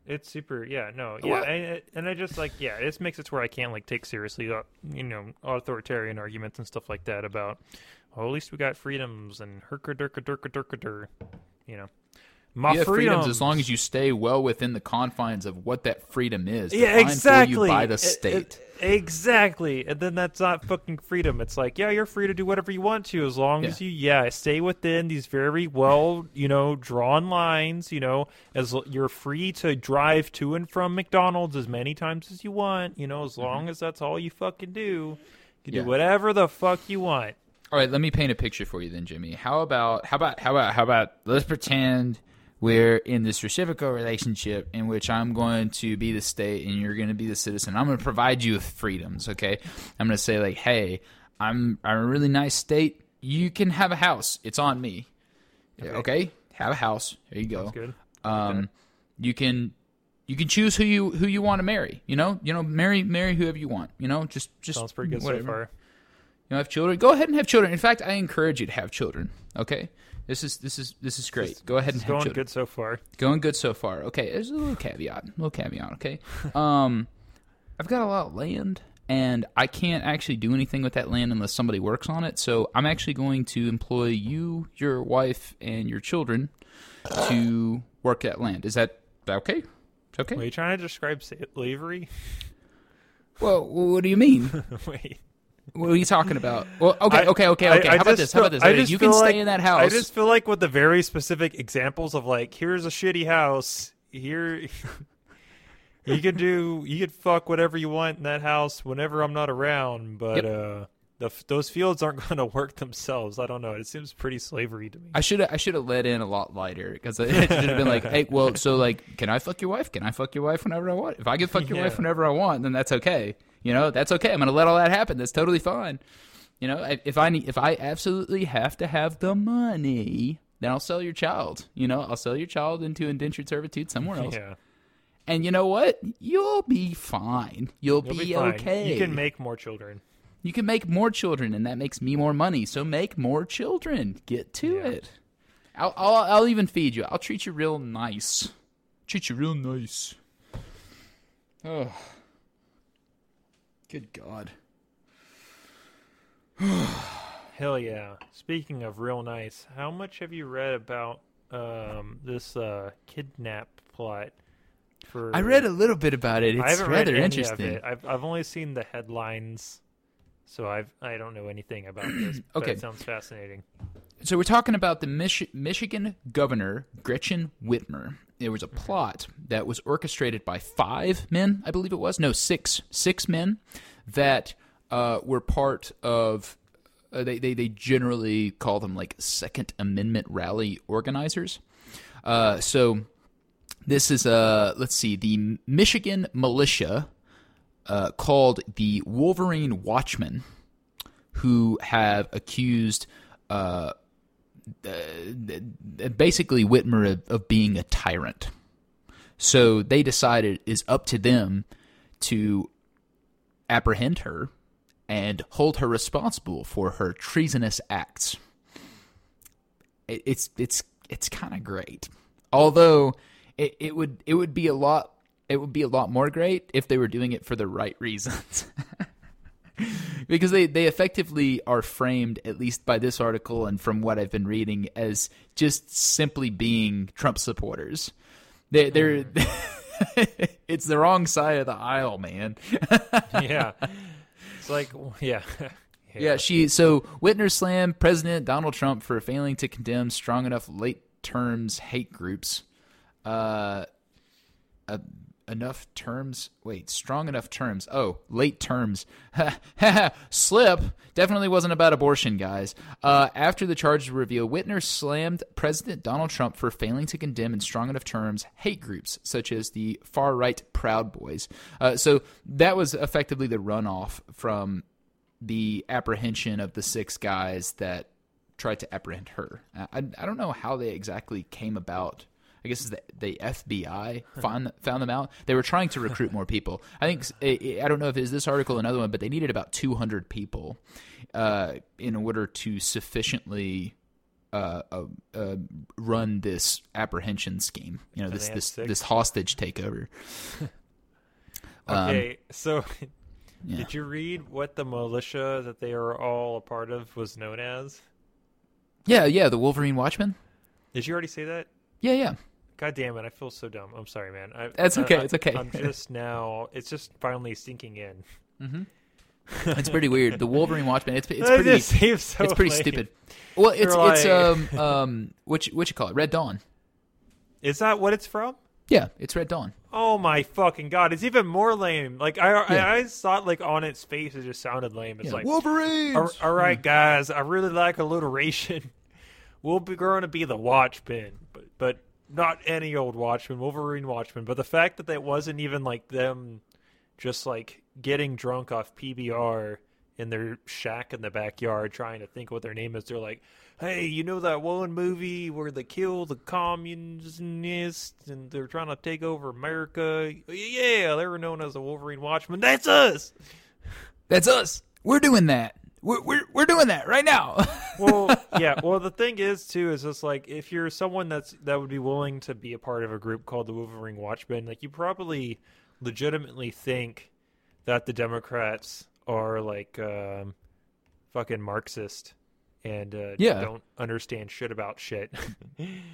It's super, yeah, no, yeah, What? and, and I just like, yeah, this makes it to where I can't like take seriously, uh, you know, authoritarian arguments and stuff like that about, well, at least we got freedoms and herka durka durka durka dur, you know, my freedoms. freedoms as long as you stay well within the confines of what that freedom is. yeah, exactly, by the state. it- exactly, and then that's not fucking freedom. It's like, yeah, you're free to do whatever you want to as long Yeah. as you, yeah, stay within these very well, you know, drawn lines. You know, as you're free to drive to and from McDonald's as many times as you want. You know, as long as that's all you fucking do, you can Mm-hmm. Yeah. do whatever the fuck you want. All right, let me paint a picture for you then, Jimmy. How about how about how about how about let's pretend we're in this reciprocal relationship in which I'm going to be the state and you're going to be the citizen. I'm going to provide you with freedoms. Okay, I'm going to say like, hey, I'm I'm a really nice state. You can have a house. It's on me. Okay, have a house. There you go. That's good. Um, you can you can choose who you who you want to marry. You know, you know, marry marry whoever you want. You know, just just Sounds pretty good whatever. so far. You know, have children. Go ahead and have children. In fact, I encourage you to have children. Okay, this is this is this is great. Go ahead and going good so far. Going good so far. Okay, there's a little caveat. Little caveat. Okay, um, I've got a lot of land, and I can't actually do anything with that land unless somebody works on it. So I'm actually going to employ you, your wife, and your children to work that land. Is that that okay? Okay. Were you trying to describe slavery? Well, what do you mean? Wait. What are you talking about? Well, okay, I- okay, okay, I- okay. I How about this? How about this? I Okay, just you can stay like- in that house. I just feel like with the very specific examples of like, here's a shitty house. Here, you could do, you could fuck whatever you want in that house whenever I'm not around. But uh, the, those fields aren't going to work themselves. I don't know. It seems pretty slavery to me. I should have I should have let in a lot lighter because it should have been like, hey, well, so like, can I fuck your wife? Can I fuck your wife whenever I want? If I can fuck your wife whenever I want, then that's okay. You know, that's okay. I'm gonna let all that happen. That's totally fine. You know, if if I need, if I absolutely have to have the money, then I'll sell your child. You know, I'll sell your child into indentured servitude somewhere else. yeah, And you know what? You'll be fine. You'll, you'll be, be fine. okay. You can make more children. You can make more children, and that makes me more money. So make more children. Get to Yeah. it. I'll, I'll I'll even feed you. I'll treat you real nice. Treat you real nice. Oh, good God. Hell yeah. Speaking of real nice, how much have you read about um, this uh, kidnap plot? For I read a little bit about it. It's rather interesting. It. I've I've only seen the headlines, so I've I don't know anything about this. Okay. it sounds fascinating. So we're talking about the Mich- Michigan governor Gretchen Whitmer. There was a plot that was orchestrated by five men, I believe it was. No, six, six men that uh, were part of. Uh, they, they they generally call them like Second Amendment rally organizers. Uh, so this is uh let's see the Michigan militia uh, called the Wolverine Watchmen, who have accused uh, basically Whitmer of, of being a tyrant. So they decided it's up to them to apprehend her and hold her responsible for her treasonous acts. It, it's it's it's kind of great, although it, it would it would be a lot it would be a lot more great if they were doing it for the right reasons. because they, they effectively are framed, at least by this article and from what I've been reading, as just simply being Trump supporters. They, they're it's the wrong side of the aisle, man. yeah, it's like yeah. Yeah, she so Whitmer slammed President Donald Trump for failing to condemn strong enough late terms hate groups. Uh, uh, enough terms. Wait, strong enough terms. Oh, late terms. Slip. Definitely wasn't about abortion, guys. Uh, after the charges were revealed, Whitmer slammed President Donald Trump for failing to condemn in strong enough terms hate groups such as the far right Proud Boys. Uh, so that was effectively the runoff from the apprehension of the six guys that tried to apprehend her. I, I, I don't know how they exactly came about. I guess it's the, the FBI found found them out. They were trying to recruit more people. I think I don't know if it's this article or another one, but they needed about 200 people uh, in order to sufficiently uh, uh, uh, run this apprehension scheme. You know, this this six? this hostage takeover. Um, Okay, so yeah. did you read what the militia that they are all a part of was known as? Yeah, yeah, the Wolverine Watchmen. Did you already say that? Yeah, yeah. God damn it! I feel so dumb. I'm sorry, man. I, That's okay, I- it's okay. I'm just now. It's just finally sinking in. It's pretty weird. The Wolverine Watchmen. It's it's pretty just seems so it's pretty lame. stupid. Well, it's You're it's like- um um what you, what you call it? Red Dawn. Is that what it's from? Yeah, it's Red Dawn. Oh my fucking god! It's even more lame. Like I, Yeah. I, I thought like on its face it just sounded lame. It's Yeah, like Wolverine. All- all right, guys, I really like alliteration. We'll be going to be the Watchmen, but but not any old Watchmen, Wolverine Watchmen, but the fact that that wasn't even like them just like getting drunk off PBR in their shack in the backyard trying to think what their name is. They're like, hey, you know that one movie where they kill the communists and they're trying to take over America? Yeah, they were known as the Wolverine Watchmen. That's us. That's us. We're doing that. We're we're, we're doing that right now. well, yeah. Well, the thing is too is just like if you're someone that's that would be willing to be a part of a group called the Wolverine Watchmen, like you probably legitimately think that the Democrats are like um, fucking Marxist and uh, Yeah. don't understand shit about shit.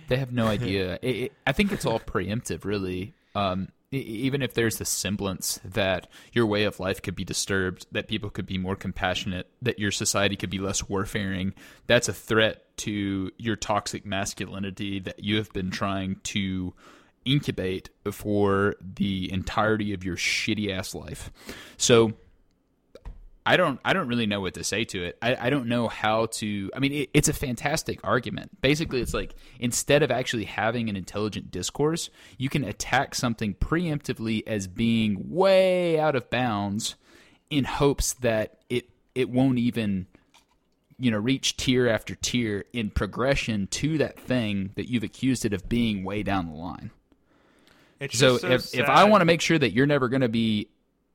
They have no idea. It, it, I think it's all preemptive, really. Um, even if there's the semblance that your way of life could be disturbed, that people could be more compassionate, that your society could be less warfaring, that's a threat to your toxic masculinity that you have been trying to incubate for the entirety of your shitty ass life. So I don't I don't really know what to say to it. I, I don't know how to I mean it, it's a fantastic argument. Basically it's like instead of actually having an intelligent discourse, you can attack something preemptively as being way out of bounds in hopes that it it won't even you know reach tier after tier in progression to that thing that you've accused it of being way down the line. It's So, so if if I want to make sure that you're never going to be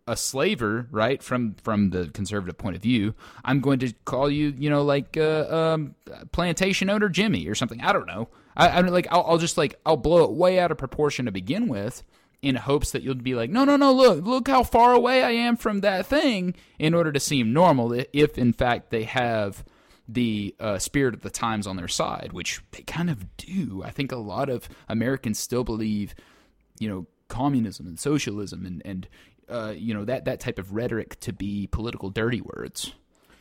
a slaver, right, from from the conservative point of view, I'm going to call you, you know, like uh, um, plantation owner Jimmy or something. I don't know. I, I'm like I'll, I'll just like I'll blow it way out of proportion to begin with. In hopes that you'll be like, no, no, no, look, look how far away I am from that thing, in order to seem normal. If in fact they have the uh, spirit of the times on their side, which they kind of do. I think a lot of Americans still believe you know communism and socialism and and uh, you know that that type of rhetoric to be political dirty words.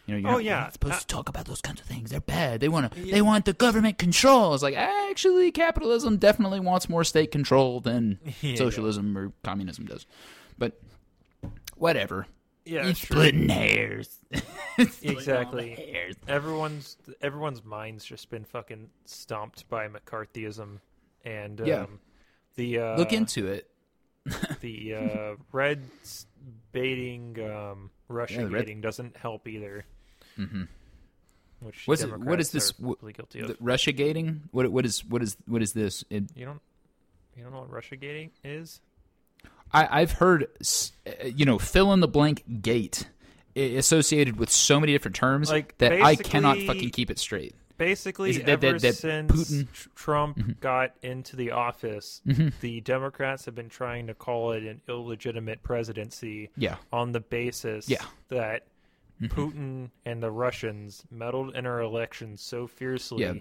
You know, you're Oh, not, you're yeah. not supposed to talk about those kinds of things. They're bad. They want to. They want the government control. It's like actually, capitalism definitely wants more state control than Yeah. socialism or communism does. But whatever. yeah, it's splitting hairs. Exactly. Hairs. everyone's everyone's mind's just been fucking stomped by McCarthyism and um, Yeah. the uh, Look into it. The uh, Reds baiting um, Russia Yeah, the red- baiting doesn't help either. Mhm. Which What's it- what is this- are wh- probably guilty of. The Russia gating. What what is what is what is this? It, you don't you don't know what Russia gating is? I, I've heard, uh, you know, fill in the blank gate associated with so many different terms Like, that I cannot fucking keep it straight. Basically, that- ever that- that since Putin- Tr- Trump got into the office, Mhm. the Democrats have been trying to call it an illegitimate presidency Yeah, on the basis Yeah. that Putin and the Russians meddled in our elections so fiercely Yeah.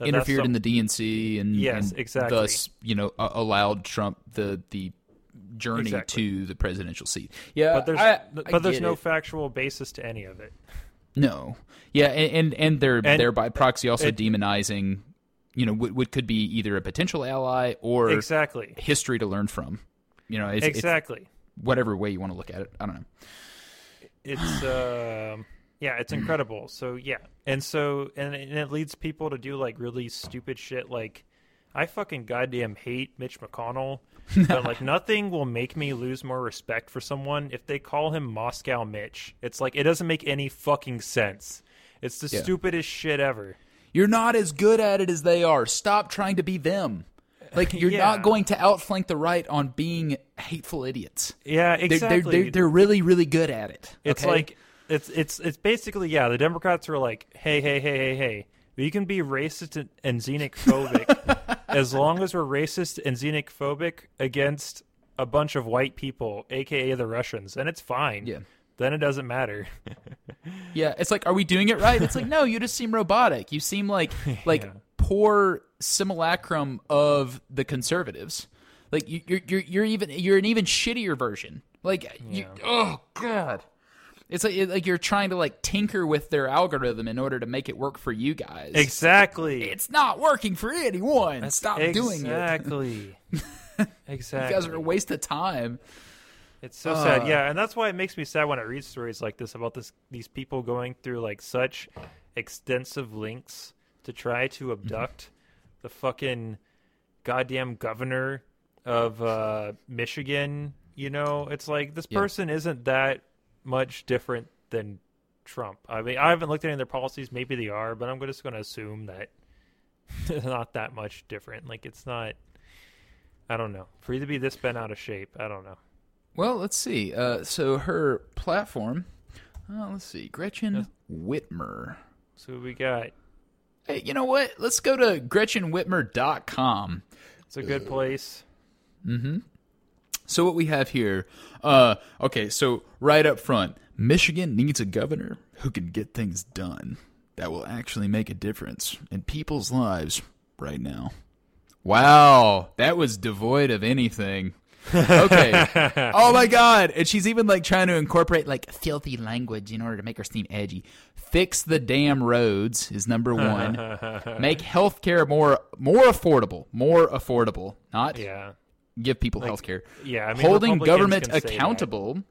interfered some- in the DNC and Yes, and exactly. thus you know uh, allowed Trump the the journey Exactly. to the presidential seat. Yeah, but there's I- I but there's no it. factual basis to any of it. No, yeah, and and, and they're And- they're by proxy also it- demonizing, you know, what, what could be either a potential ally or Exactly. history to learn from. You know, it's, it's exactly. whatever way you want to look at it. I don't know. it's um yeah it's incredible so yeah and so and, and it leads people to do like really stupid shit like i fucking goddamn hate mitch mcconnell but like nothing will make me lose more respect for someone if they call him moscow mitch it's like it doesn't make any fucking sense it's the Yeah. stupidest shit ever You're not as good at it as they are. Stop trying to be them. Like you're Yeah. not going to outflank the right on being hateful idiots. yeah They're, exactly they're, they're, they're really, really good at it. It's okay? like it's it's it's basically yeah. The Democrats are like, hey, hey, hey, hey, hey. We can be racist and xenophobic as long as we're racist and xenophobic against a bunch of white people, aka the Russians, then it's fine. Yeah. Then it doesn't matter. yeah, it's like, are we doing it right? It's like, no, you just seem robotic. You seem like like Yeah. poor simulacrum of the conservatives. Like you, you're you're you're even you're an even shittier version. Like you, oh god. It's like it- like you're trying to like tinker with their algorithm in order to make it work for you guys. exactly. It's not working for anyone. Stop doing it. exactly. exactly. You guys are a waste of time. It's so Uh. sad. Yeah, and that's why it makes me sad when I read stories like this about this these people going through like such extensive links to try to abduct the fucking goddamn governor of uh, Michigan. You know, it's like this Yeah. person isn't that much different than Trump. I mean, I haven't looked at any of their policies. Maybe they are, but I'm just going to assume that they're not that much different. Like, it's not. I don't know. For you to be this bent out of shape, I don't know. Well, let's see. Uh, so her platform. Uh, let's see. Gretchen Whitmer. So we got. Hey, you know what? Let's go to GretchenWhitmer.com. It's a good place. So what we have here, uh, okay, so right up front, Michigan needs a governor who can get things done that will actually make a difference in people's lives right now. Wow, that was devoid of anything. Okay. oh my god, and she's even like trying to incorporate like filthy language in order to make her seem edgy. Fix the damn roads is number 1. make healthcare more more affordable, more affordable, not Yeah. Give people health care. yeah, I mean, holding government can say that. accountable,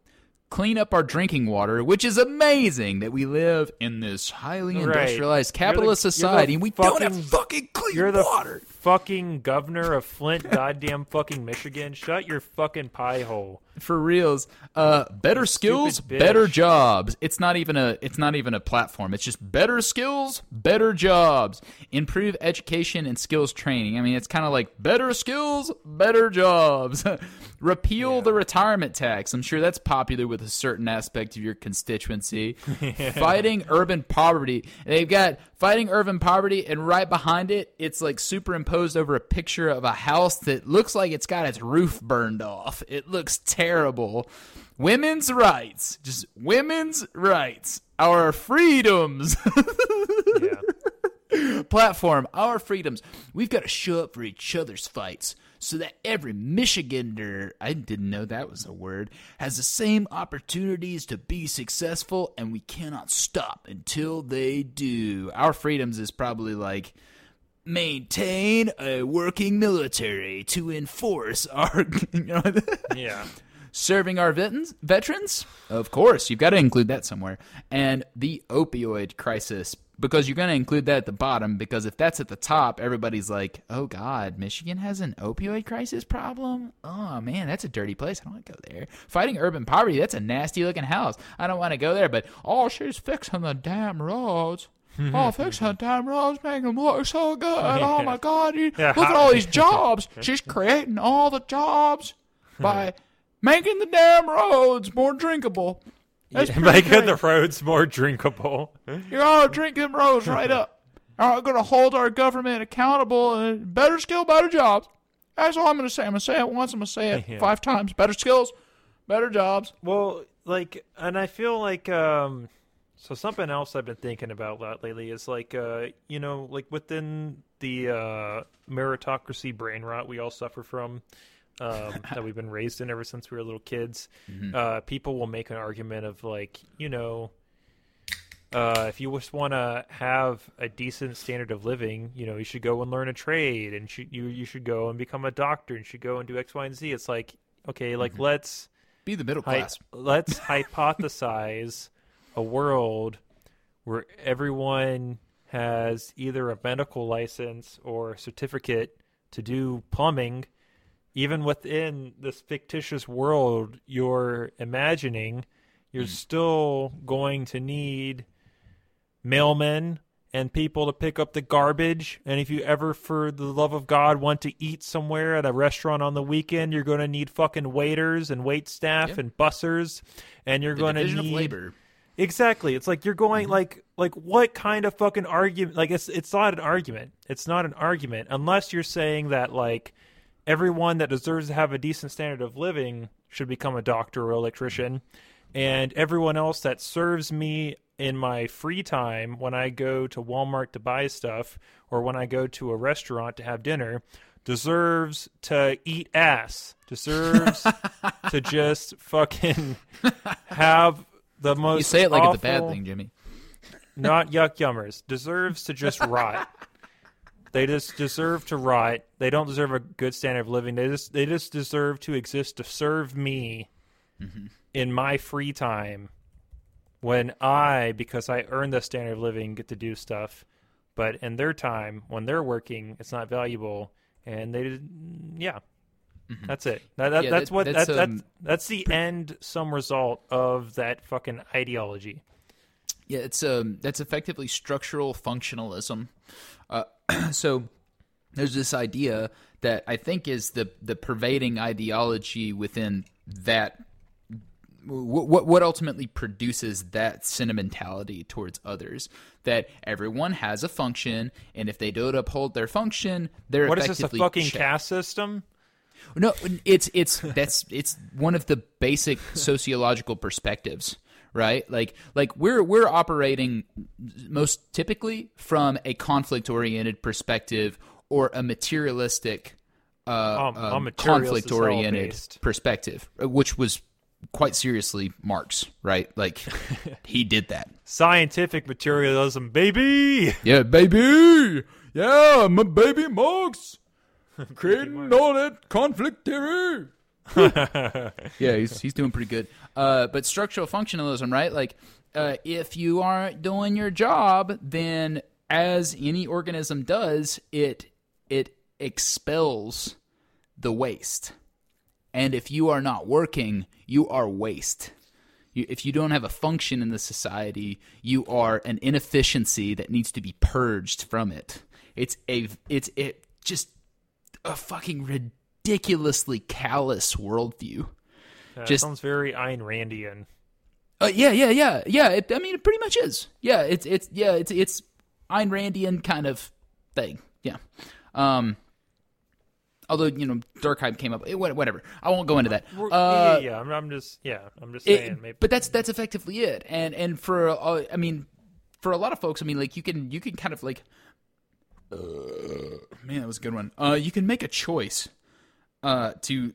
clean up our drinking water, which is amazing that we live in this highly Right. industrialized capitalist the society and we don't have fucking clean water. You're the water. fucking governor of Flint, goddamn fucking Michigan. Shut your fucking pie hole. For reals, uh, better skills, bitch. better jobs. It's not even a. It's not even a platform. It's just better skills, better jobs. Improve education and skills training. I mean, it's kind of like better skills, better jobs. Repeal the retirement tax. I'm sure that's popular with a certain aspect of your constituency. Fighting urban poverty. They've got fighting urban poverty, and right behind it, it's like superimposed over a picture of a house that looks like it's got its roof burned off. It looks terrible. Women's rights, just women's rights, our freedoms. Yeah. platform, our freedoms. We've got to show up for each other's fights so that every Michigander, I didn't know that was a word, has the same opportunities to be successful, and we cannot stop until they do. Our freedoms is probably like maintain a working military to enforce our you know, Yeah. Serving our veterans veterans? Of course you've got to include that somewhere. And the opioid crisis because you're going to include that at the bottom because if that's at the top everybody's like oh god michigan has an opioid crisis problem? Oh man that's a dirty place. I don't want to go there. Fighting urban poverty that's a nasty looking house. I don't want to go there but oh she's fixing the damn roads. Mm-hmm. Oh, fixing the damn roads, making them look so good. Oh my God! You, look at all these jobs. She's creating all the jobs hmm. by making the damn roads more drinkable. That's pretty Making great. the roads more drinkable. You're all drinking roads right up. All right, going to hold our government accountable and better skill, better jobs. That's all I'm going to say. I'm going to say it once. I'm going to say it Yeah. five times. Better skills, better jobs. Well, like, and I feel like, um, so something else I've been thinking about a lot lately is like, uh, you know, like within the uh, meritocracy brain rot we all suffer from, um, that we've been raised in ever since we were little kids. Uh, people will make an argument of like, you know, uh, if you just want to have a decent standard of living, you know, you should go and learn a trade, and should, you you should go and become a doctor, and you should go and do X, Y, and Z. It's like, okay, like let's Be the middle class. let's hypothesize a world where everyone has either a medical license or a certificate to do plumbing. Even within this fictitious world you're imagining, you're still going to need mailmen and people to pick up the garbage. And if you ever, for the love of God, want to eat somewhere at a restaurant on the weekend, you're going to need fucking waiters and wait staff and bussers, and you're The going to need of labor. exactly. It's like you're going Mm-hmm. like like what kind of fucking argument? Like it's it's not an argument. It's not an argument unless you're saying that like everyone that deserves to have a decent standard of living should become a doctor or electrician, and everyone else that serves me in my free time when I go to Walmart to buy stuff or when I go to a restaurant to have dinner deserves to eat ass. Deserves to just fucking have the most You say it like it's a bad thing, Jimmy. not yuck yummers, deserves to just rot. They just deserve to rot. They don't deserve a good standard of living. They just they just deserve to exist to serve me in my free time when I, because I earn the standard of living, get to do stuff. But in their time, when they're working, it's not valuable and they. Yeah, that's it. That, that, Mm-hmm. Yeah, that's that- what that's, that's that's um, that's the end some result of that fucking ideology. Yeah, it's um that's effectively structural functionalism. Uh, so there's this idea that I think is the the pervading ideology within that what what what ultimately produces that sentimentality towards others that everyone has a function and if they don't uphold their function they're What is this a fucking checked. caste system? No, it's it's that's it's one of the basic sociological perspectives, right? Like like we're we're operating most typically from a conflict oriented perspective or a materialistic uh, Um, um, conflict oriented perspective, uh, which was quite seriously Marx, right? Like he did that. Scientific materialism, baby. Yeah, baby. Yeah, I'm baby Marx. Creating all that conflict theory. yeah, he's he's doing pretty good. Uh, but structural functionalism, right? Like, uh, if you aren't doing your job, then as any organism does, it it expels the waste. And if you are not working, you are waste. You, if you don't have a function in the society, you are an inefficiency that needs to be purged from it. It's a it's it just a fucking ridiculously callous worldview. That Just- sounds very Ayn Randian. Uh, yeah, yeah, yeah, yeah. It, I mean, it pretty much is. Yeah, it's it's yeah, it's it's Ayn Randian kind of thing. Yeah. Um. Although you know, Durkheim came up. eh, what- Whatever. I won't go into that. Uh, yeah, yeah, yeah. I'm, I'm just yeah. I'm just it- saying. maybe. but that's that's effectively it. And and for uh, I mean, for a lot of folks, I mean, like you can you can kind of like, uh, man, that was a good one. Uh, you can make a choice, uh, to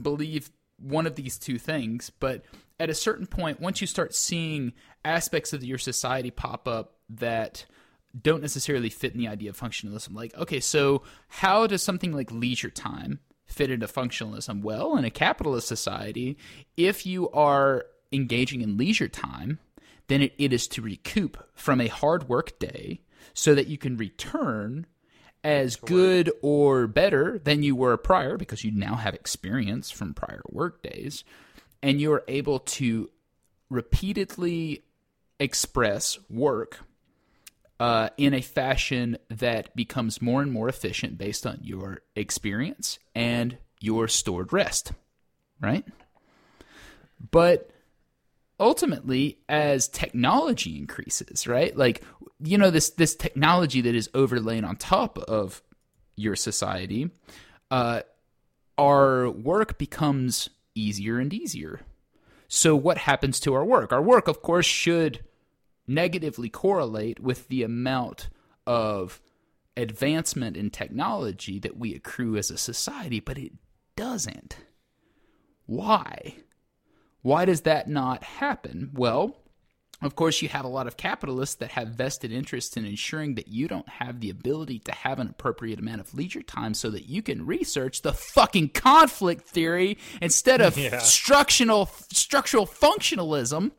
believe one of these two things, but at a certain point, once you start seeing aspects of your society pop up that don't necessarily fit in the idea of functionalism, like, okay, so how does something like leisure time fit into functionalism? Well, in a capitalist society, if you are engaging in leisure time, then it, it is to recoup from a hard work day so that you can return as good or better than you were prior because you now have experience from prior work days and you're able to repeatedly express work uh, in a fashion that becomes more and more efficient based on your experience and your stored rest, right? But ultimately as technology increases right? Like you know this this technology that is overlain on top of your society uh our work becomes easier and easier. So what happens to our work? Our work of course should negatively correlate with the amount of advancement in technology that we accrue as a society but it doesn't. Why why does that not happen? Well, of course, you have a lot of capitalists that have vested interest in ensuring that you don't have the ability to have an appropriate amount of leisure time so that you can research the fucking conflict theory instead of Yeah. structural structural functionalism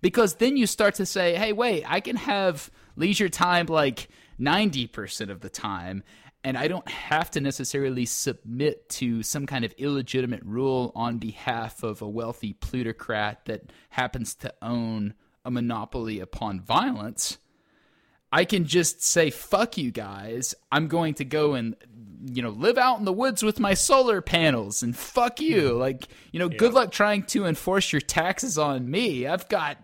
because then you start to say, "Hey, wait, I can have leisure time like 90% of the time and I don't have to necessarily submit to some kind of illegitimate rule on behalf of a wealthy plutocrat that happens to own a monopoly upon violence. I can just say, fuck you guys. I'm going to go and, you know, live out in the woods with my solar panels and fuck you. Hmm. Like, you know, good luck trying to enforce your taxes on me. I've got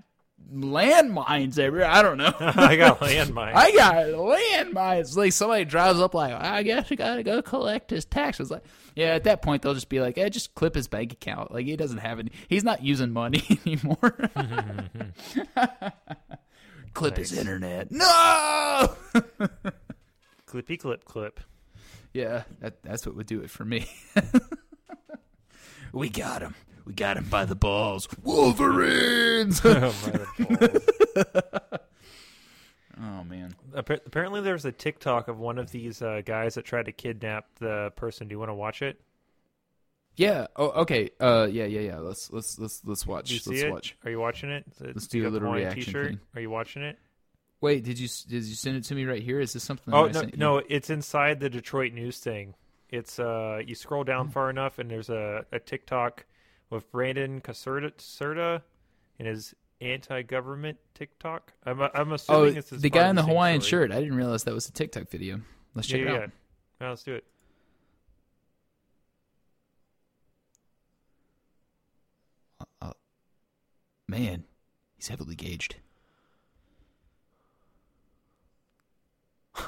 landmines everywhere. I don't know. I got landmines. I got landmines. Like somebody drives up, like I guess you gotta go collect his taxes. Like, yeah, at that point they'll just be like, "Eh, just clip his bank account. Like he doesn't have any. He's not using money anymore. clip his internet. No. Clippy clip clip. yeah, that, that's what would do it for me. we got him. We got him by the balls. Wolverines. Oh, my balls. oh man. Appa- Apparently, there's a TikTok of one of these uh, guys that tried to kidnap the person. Do you want to watch it? Yeah. Oh, okay. Uh, yeah, yeah, yeah. Let's let's let's let's watch. You see let's it? watch. Are you watching it? Let's do a little reaction T-shirt. thing. Are you watching it? Wait, did you did you send it to me right here? Is this something? Oh that I no, you? no, it's inside the Detroit News thing. It's uh, you scroll down far enough, and there's a, a TikTok with Brandon Caserta, and his anti-government TikTok. I'm I'm Oh, it's the guy in the Hawaiian shirt. I didn't realize that was a TikTok video. Let's check Yeah, it yeah, out. yeah. Let's do it. Uh, uh, man, he's heavily gauged.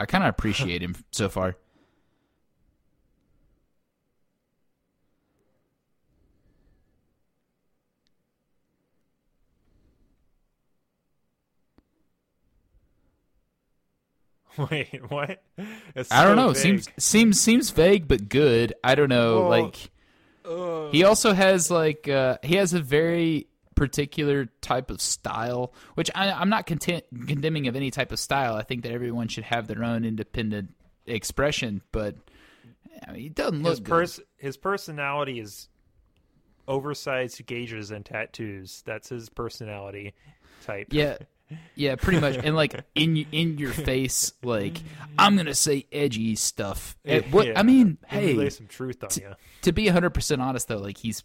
I kind of appreciate him so far. Wait, what? It's I don't know. vague. Seems seems seems vague but good. I don't know. Well, like Ugh. he also has like uh, he has a very particular type of style, which I, I'm not content, condemning of any type of style. I think that everyone should have their own independent expression, but I mean, he doesn't look his good. pers- his personality is oversized gauges and tattoos. That's his personality type. Yeah, yeah, pretty much. And like in in your face, like I'm gonna say edgy stuff. And what Yeah. I mean, hey, lay some truth on you. to be 100 percent honest though, like he's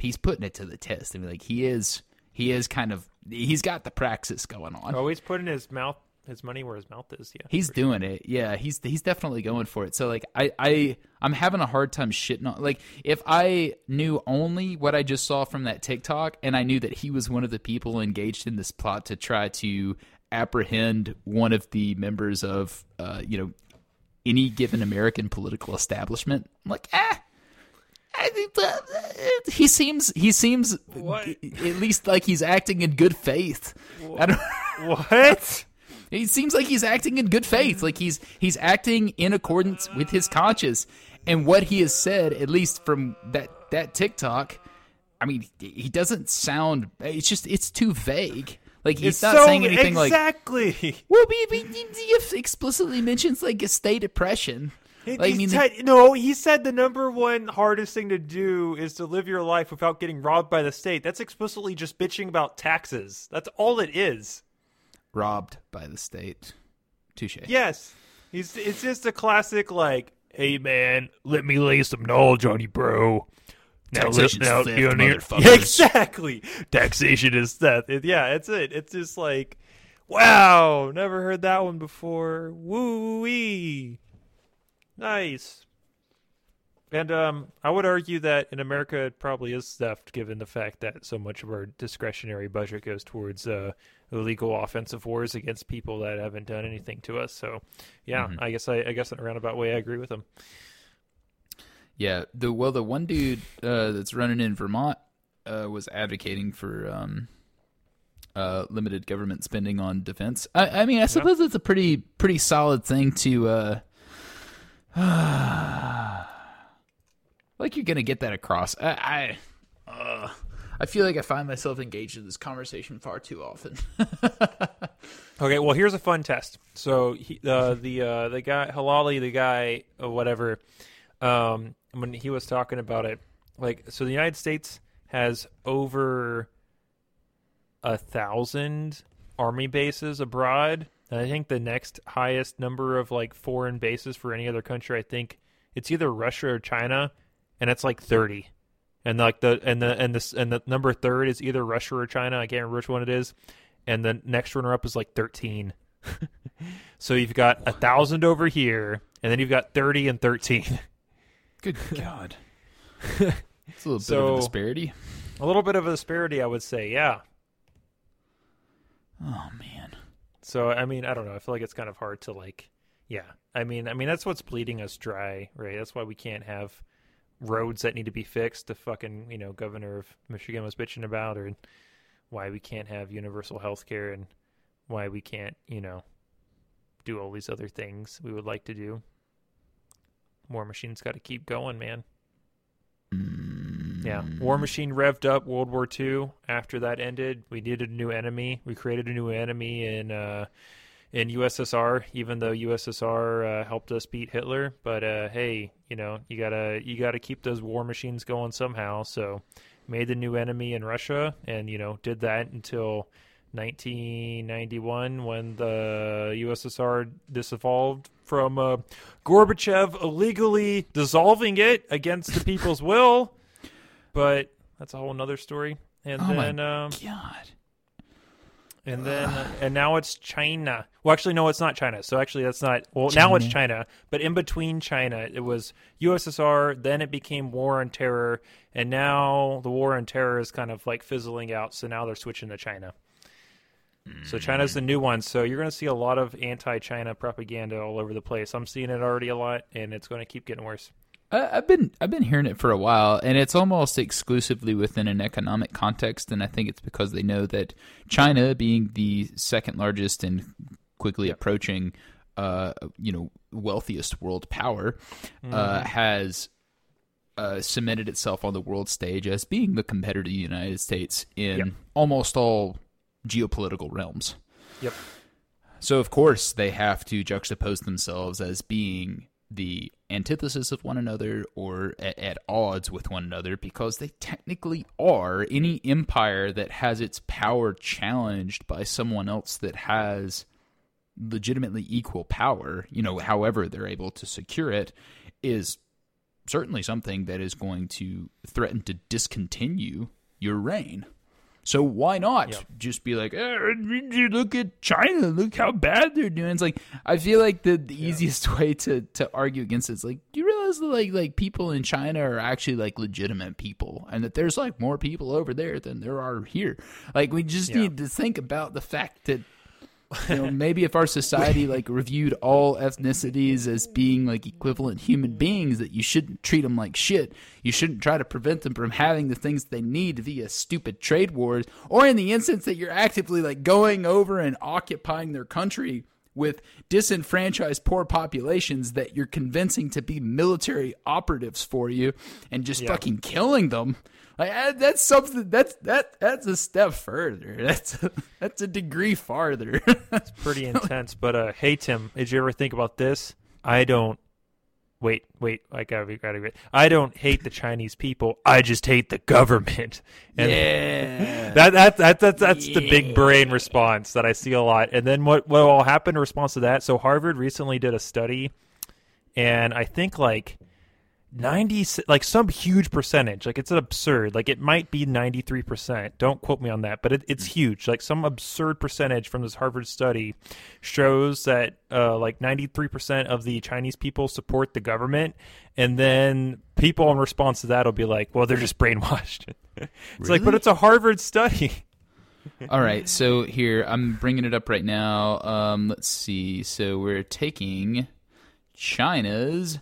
he's putting it to the test. I mean, like he is he is kind of he's got the praxis going on. Oh, Always putting his mouth, his money where his mouth is. Yeah, He's doing it. Yeah, he's he's definitely going for it. So like I I I'm having a hard time shitting on like if I knew only what I just saw from that TikTok and I knew that he was one of the people engaged in this plot to try to apprehend one of the members of uh you know any given American political establishment. I'm like, ah I think that- he seems he seems What? at least like he's acting in good faith. What? He seems like he's acting in good faith. Like he's he's acting in accordance with his conscience and what he has said. At least from that that TikTok, I mean, he doesn't sound. It's just it's too vague. Like he's It's not so saying anything like. exactly. Well, he, he, he explicitly mentions like a state depression. Like, I mean, said- no, he said the number one hardest thing to do is to live your life without getting robbed by the state. That's explicitly just bitching about taxes. That's all it is. Robbed by the state. Touche. Yes, he's. It's just a classic like, hey man, let me lay some knowledge on you, bro. Now, Taxation's now theft, you know. Yeah, exactly. Taxation is theft. It- yeah, it's it. It's just like, wow, never heard that one before. Woo wee, nice. And um, I would argue that in America it probably is theft, given the fact that so much of our discretionary budget goes towards uh, illegal offensive wars against people that haven't done anything to us. So, yeah, I guess I, I guess in a roundabout way I agree with him. Yeah, the well, the one dude uh, that's running in Vermont uh, was advocating for um, uh, limited government spending on defense. I, I mean, I suppose it's a pretty pretty solid thing to. Uh, like you're gonna get that across. I, I, uh, I feel like I find myself engaged in this conversation far too often. Okay, well here's a fun test. So he, uh, the uh, the guy Helali, the guy or whatever, um, when he was talking about it, like so the United States has over a thousand army bases abroad. And I think the next highest number of like foreign bases for any other country, I think it's either Russia or China, and it's like thirty. And like the and the and this and the number third is either Russia or China. I can't remember which one it is and the next runner up is like 13. so you've got a thousand over here, and then you've got 30 and 13. Good God, it's a little bit of a disparity. a little bit of a disparity, I would say. Yeah. Oh man, So I mean, I don't know. I feel like it's kind of hard to like. Yeah. I mean, I mean that's what's bleeding us dry, right? That's why we can't have roads that need to be fixed. The fucking you know governor of Michigan was bitching about, or why we can't have universal health care, and why we can't you know do all these other things we would like to do. War Machine's got to keep going, man. Yeah, War Machine revved up World War II. After that ended, we needed a new enemy. We created a new enemy in uh, in USSR, even though USSR uh, helped us beat Hitler. But uh, hey, you know you gotta you gotta keep those war machines going somehow. So made the new enemy in Russia, and you know did that until 1991 when the USSR disevolved from uh, Gorbachev illegally dissolving it against the people's will. But that's a whole nother story. And Oh then, um, God. And then, and now it's China. Well, actually, no, it's not China. So actually, that's not. Well, now it's China. But in between China, it was USSR. Then it became War on Terror, and now the War on Terror is kind of like fizzling out. So now they're switching to China. So China's the new one. So you're going to see a lot of anti-China propaganda all over the place. I'm seeing it already a lot, and it's going to keep getting worse. I've been I've been hearing it for a while, and it's almost exclusively within an economic context. And I think it's because they know that China, being the second largest and quickly approaching, uh, you know, wealthiest world power, uh, has uh, cemented itself on the world stage as being the competitor to the United States in Yep. almost all geopolitical realms. Yep. So of course they have to juxtapose themselves as being the antithesis of one another or at, at odds with one another because they technically are any empire that has its power challenged by someone else that has legitimately equal power, you know, however they're able to secure it is certainly something that is going to threaten to discontinue your reign. So why not Yeah. just be like, eh, look at China, look how bad they're doing. It's like I feel like the, the easiest way to, to argue against it is like, do you realize that like like people in China are actually like legitimate people, and that there's like more people over there than there are here. Like we just Yeah. need to think about the fact that you know maybe if our society like reviewed all ethnicities as being like equivalent human beings that you shouldn't treat them like shit you shouldn't try to prevent them from having the things they need via stupid trade wars or in the instance that you're actively like going over and occupying their country with disenfranchised poor populations that you're convincing to be military operatives for you and just Yeah. fucking killing them like uh, that's something that's that that's a step further that's that's a degree farther It's Pretty intense. But uh, hey, Tim, did you ever think about this? I don't. Wait, wait. I gotta be, gotta. I don't hate the Chinese people. I just hate the government. And yeah that that that, that that's the big brain response that I see a lot. And then what what will happen in response to that? So Harvard recently did a study, and I think like ninety like some huge percentage, like it's absurd. Like it might be ninety three percent. Don't quote me on that, but it, it's huge. Like some absurd percentage from this Harvard study shows that uh, like ninety three percent of the Chinese people support the government, and then people in response to that will be like, "Well, they're just brainwashed." it's like, but it's a Harvard study. all right so here i'm bringing it up right now um let's see so we're taking china's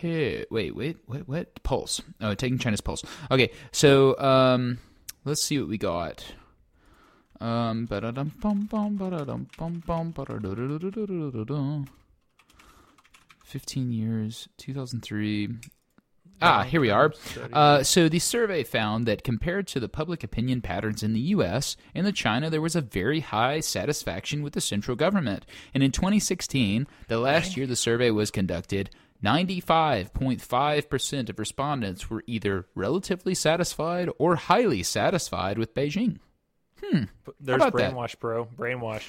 here wait wait wait what pulse. Oh taking china's pulse. Okay so um let's see what we got. Um ba-da-dum, bum, bum, ba-da-dum, bum, bum, ba-da-da-da-da-da-da-da. 15 years 2003 ah here we are. Uh, so the survey found that compared to the public opinion patterns in the U.S. in the China, there was a very high satisfaction with the central government. And in 2016, the last year the survey was conducted, 95.5% of respondents were either relatively satisfied or highly satisfied with Beijing. Hmm. There's about that? brainwash, bro. Brainwash.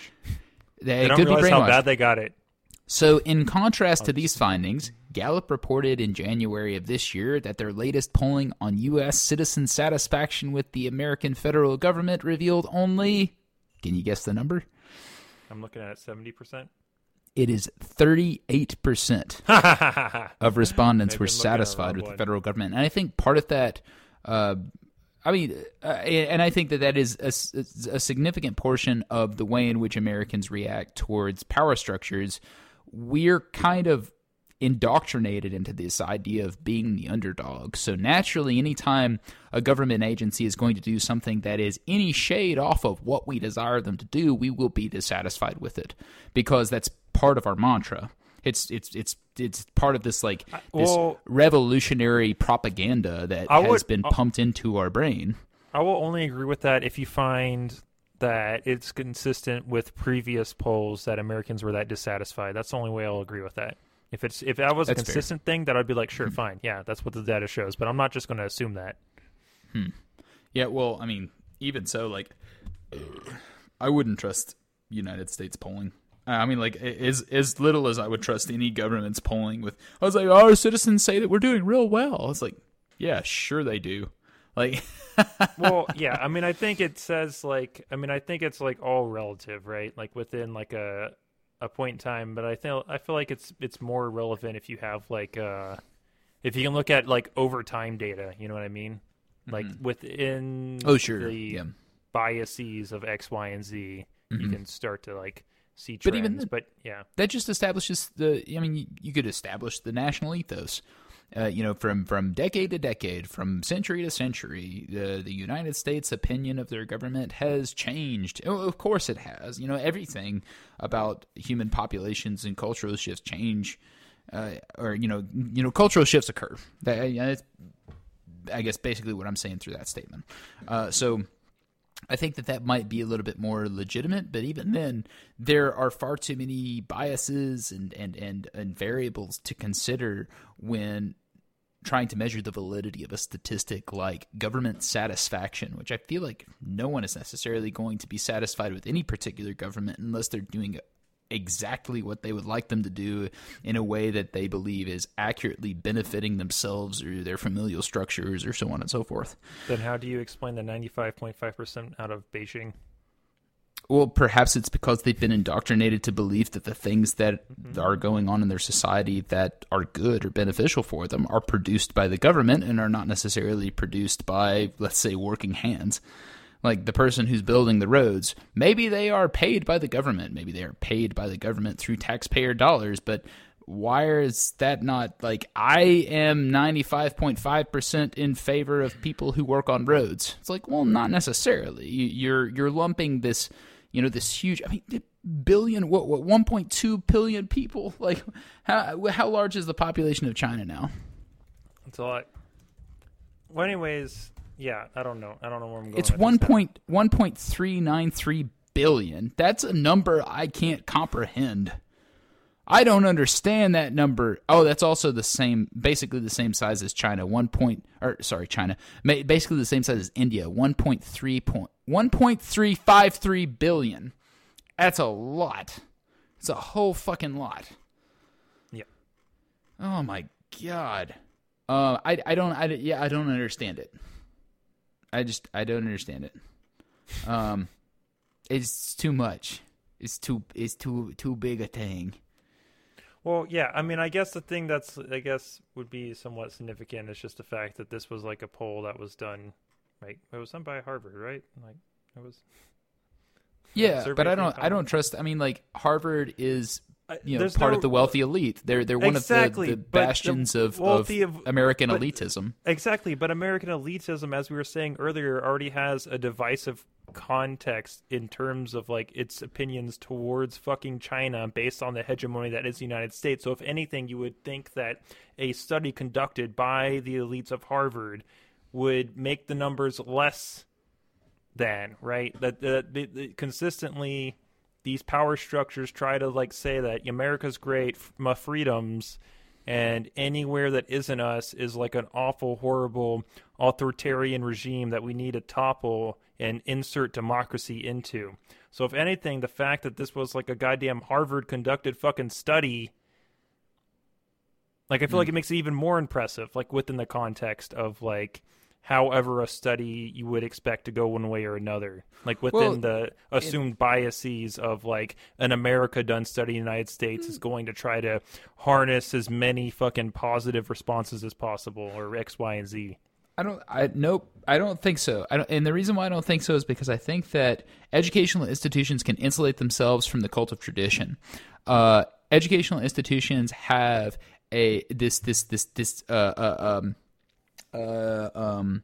They, They don't realize how bad they got it. So, in contrast to these findings, Gallup reported in January of this year that their latest polling on U.S. citizen satisfaction with the American federal government revealed only. Can you guess the number? I'm looking at seventy percent. It is 38% of respondents were been looking at satisfied with the federal government. And I think part of that, uh, I mean, uh, and I think that that is a significant portion of the way in which Americans react towards power structures. We're kind of indoctrinated into this idea of being the underdog. So naturally, anytime a government agency is going to do something that is any shade off of what we desire them to do, we will be dissatisfied with it because that's part of our mantra. It's it's it's it's part of this like this well- revolutionary propaganda that I has would- been uh, pumped into our brain. I will only agree with that if you find that it's consistent with previous polls that Americans were that dissatisfied. That's the only way I'll agree with that. If it's if that was a That's fair. consistent thing, that I'd be like, sure, fine, yeah, that's what the data shows. But I'm not just going to assume that. Yeah, well, I mean, even so, like I wouldn't trust United States polling. I mean, like as as little as I would trust any government's polling. With I was like, our citizens say that we're doing real well. I was like, yeah, sure they do. Like, well, yeah. I mean, I think it says like, I mean, I think it's like all relative, right? Like within like a a point in time. But I feel I feel like it's it's more relevant if you have like uh if you can look at like overtime data. You know what I mean? Like within oh sure, the yeah. biases of X, Y, and Z, you Mhm. can start to like see But even the- but yeah, that just establishes the i mean you, you could establish the national ethos. Uh, you know from from decade to decade from century to century the the united states opinion of their government has changed. Oh, of course it has. You know everything about human populations and cultural shifts change uh, or you know you know cultural shifts occur. That, i guess basically what i'm saying through that statement. Uh, so I think that that might be a little bit more legitimate, but even then, there are far too many biases and, and, and, and variables to consider when trying to measure the validity of a statistic like government satisfaction, which I feel like no one is necessarily going to be satisfied with any particular government unless they're doing exactly what they would like them to do in a way that they believe is accurately benefiting themselves or their familial structures or so on and so forth. then how do you explain the ninety five point five percent out of Beijing? Well, perhaps it's because they've been indoctrinated to believe that the things that mm-hmm. are going on in their society that are good or beneficial for them are produced by the government and are not necessarily produced by, let's say, working hands. Like the person who's building the roads, maybe they are paid by the government. Maybe they are paid by the government through taxpayer dollars, but why is that not like I am 95.5% in favor of people who work on roads? It's like, well, not necessarily. You- You're you're lumping this, you know, this huge I mean billion what what 1.2 billion people like how how large is the population of China now? It's a lot. Well, anyways, yeah, I don't know. I don't know where I'm going. It's one point one point three nine three billion. That's a number I can't comprehend. I don't understand that number. Oh, that's also the same, basically the same size as China. One point, or sorry, China, basically the same size as India. One point three point one point three five three billion. That's a lot. It's a whole fucking lot. Yeah. Oh my god. Uh, I I don't I yeah I don't understand it. I just I don't understand it. Um, it's too much. It's too it's too too big a thing. Well, yeah. I mean, I guess the thing that's I guess would be somewhat significant is just the fact that this was like a poll that was done, right? It was done by Harvard, right? Like it was. Yeah, but I don't I don't trust. I mean, like Harvard is you know there's part no- of the wealthy elite. They're they're one Exactly, of the, the the bastions of, of of- American but- elitism. Exactly, but American elitism, as we were saying earlier, already has a divisive context in terms of like its opinions towards fucking China based on the hegemony that is the United States. So if anything, you would think that a study conducted by the elites of Harvard would make the numbers less than, right? That that that- that consistently these power structures try to like say that America's great, my freedoms, and anywhere that isn't us is like an awful, horrible authoritarian regime that we need to topple and insert democracy into. So, if anything, the fact that this was like a goddamn Harvard conducted fucking study, like I feel hmm. like it makes it even more impressive, like within the context of like however a study you would expect to go one way or another like within Well, the assumed biases of like an america done study in the united states is going to try to harness as many fucking positive responses as possible or x y and z I don't. I nope. I don't think so. I don't, and the reason why I don't think so is because I think that educational institutions can insulate themselves from the cult of tradition. Uh, educational institutions have a this this this this uh, uh um uh um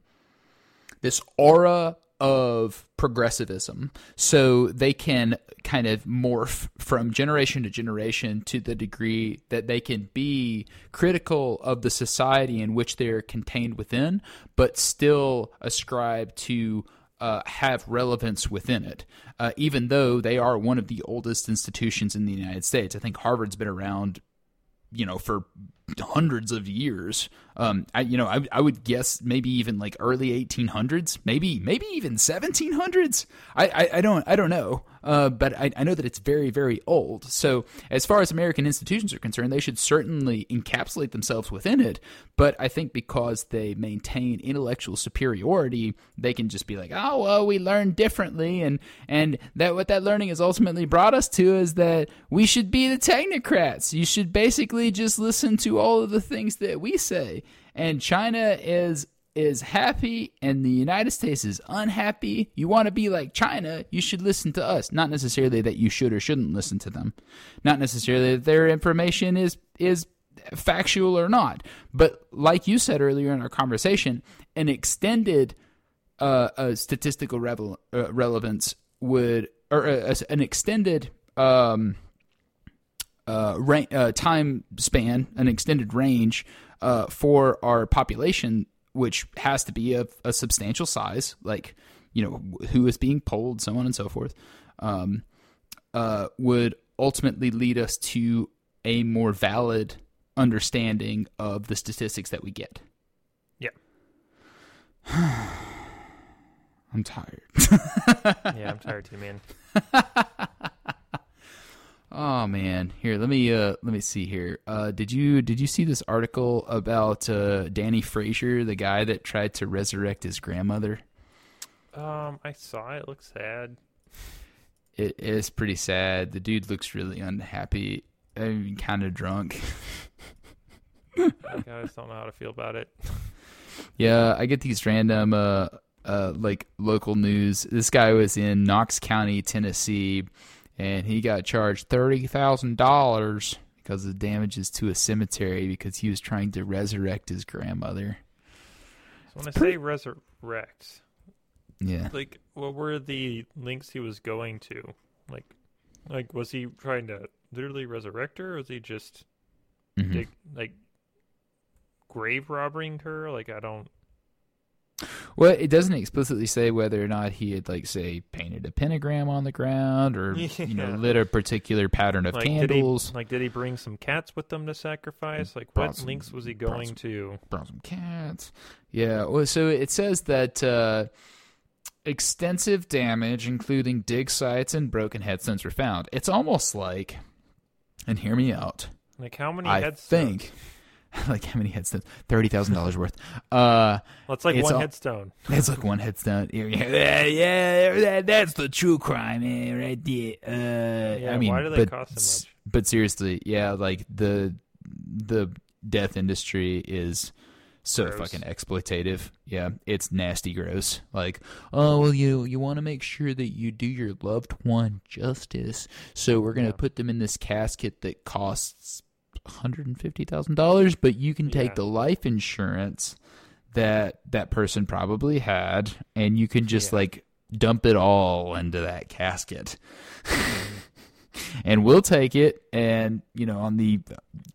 this aura of progressivism so they can kind of morph from generation to generation to the degree that they can be critical of the society in which they're contained within but still ascribe to uh, have relevance within it, uh, even though they are one of the oldest institutions in the United States. I think Harvard's been around you know for hundreds of years. Um, I you know I I would guess maybe even like early 1800s, maybe maybe even 1700s. I I, I don't I don't know. Uh, but I, I know that it's very very old. So as far as American institutions are concerned, they should certainly encapsulate themselves within it. But I think because they maintain intellectual superiority, they can just be like, oh well, we learn differently, and and that what that learning has ultimately brought us to is that we should be the technocrats. You should basically just listen to all of the things that we say. And China is is happy and the United States is unhappy. You want to be like China, you should listen to us. Not necessarily that you should or shouldn't listen to them. Not necessarily that their information is is factual or not. But like you said earlier in our conversation, an extended uh, uh statistical revel- uh, relevance would or uh, an extended um, uh, ra- uh, time span, an extended range uh, for our population, which has to be of a substantial size, like you know who is being polled, so on and so forth, um, uh, would ultimately lead us to a more valid understanding of the statistics that we get. Yeah. I'm tired. Yeah, I'm tired too, man. Oh man, here let me uh let me see here. Uh, did you did you see this article about uh, Danny Frazier, the guy that tried to resurrect his grandmother? Um, I saw it. it looks sad. It is pretty sad. The dude looks really unhappy. I mean, kind of drunk. I just don't know how to feel about it. Yeah, I get these random uh uh like local news. This guy was in Knox County, Tennessee, and he got charged thirty thousand dollars because of damages to a cemetery because he was trying to resurrect his grandmother. So when I say resurrect, Yeah. like, what were the links he was going to? Like, like was he trying to literally resurrect her, or was he just Mhm. dig, like grave robbing her? Like, I don't. Well, it doesn't explicitly say whether or not he had, like, say, painted a pentagram on the ground or, you know, lit a particular pattern of Like, did he candles, like did he bring some cats with them to sacrifice? Like, what some- links was he brought going some- to? brought some cats. Yeah. Well, so it says that uh, extensive damage, including dig sites and broken headstones, were found. It's almost like, and hear me out. Like, how many I headstones? think, like, how many headstones? Thirty thousand dollars worth. Uh, Well, it's like It's one all- headstone. It's like one headstone. Yeah, yeah, that's the true crime, man, right there. Uh, Yeah, I mean, why do they but, cost so much? But seriously, yeah, like the the death industry is so Gross. fucking exploitative. Yeah, it's nasty, gross. Like, oh well, you you want to make sure that you do your loved one justice, so we're gonna Yeah. put them in this casket that costs hundred and fifty thousand dollars, but you can take Yeah. the life insurance that that person probably had, and you can just Yeah. like dump it all into that casket. Mm-hmm. and we'll take it and you know on the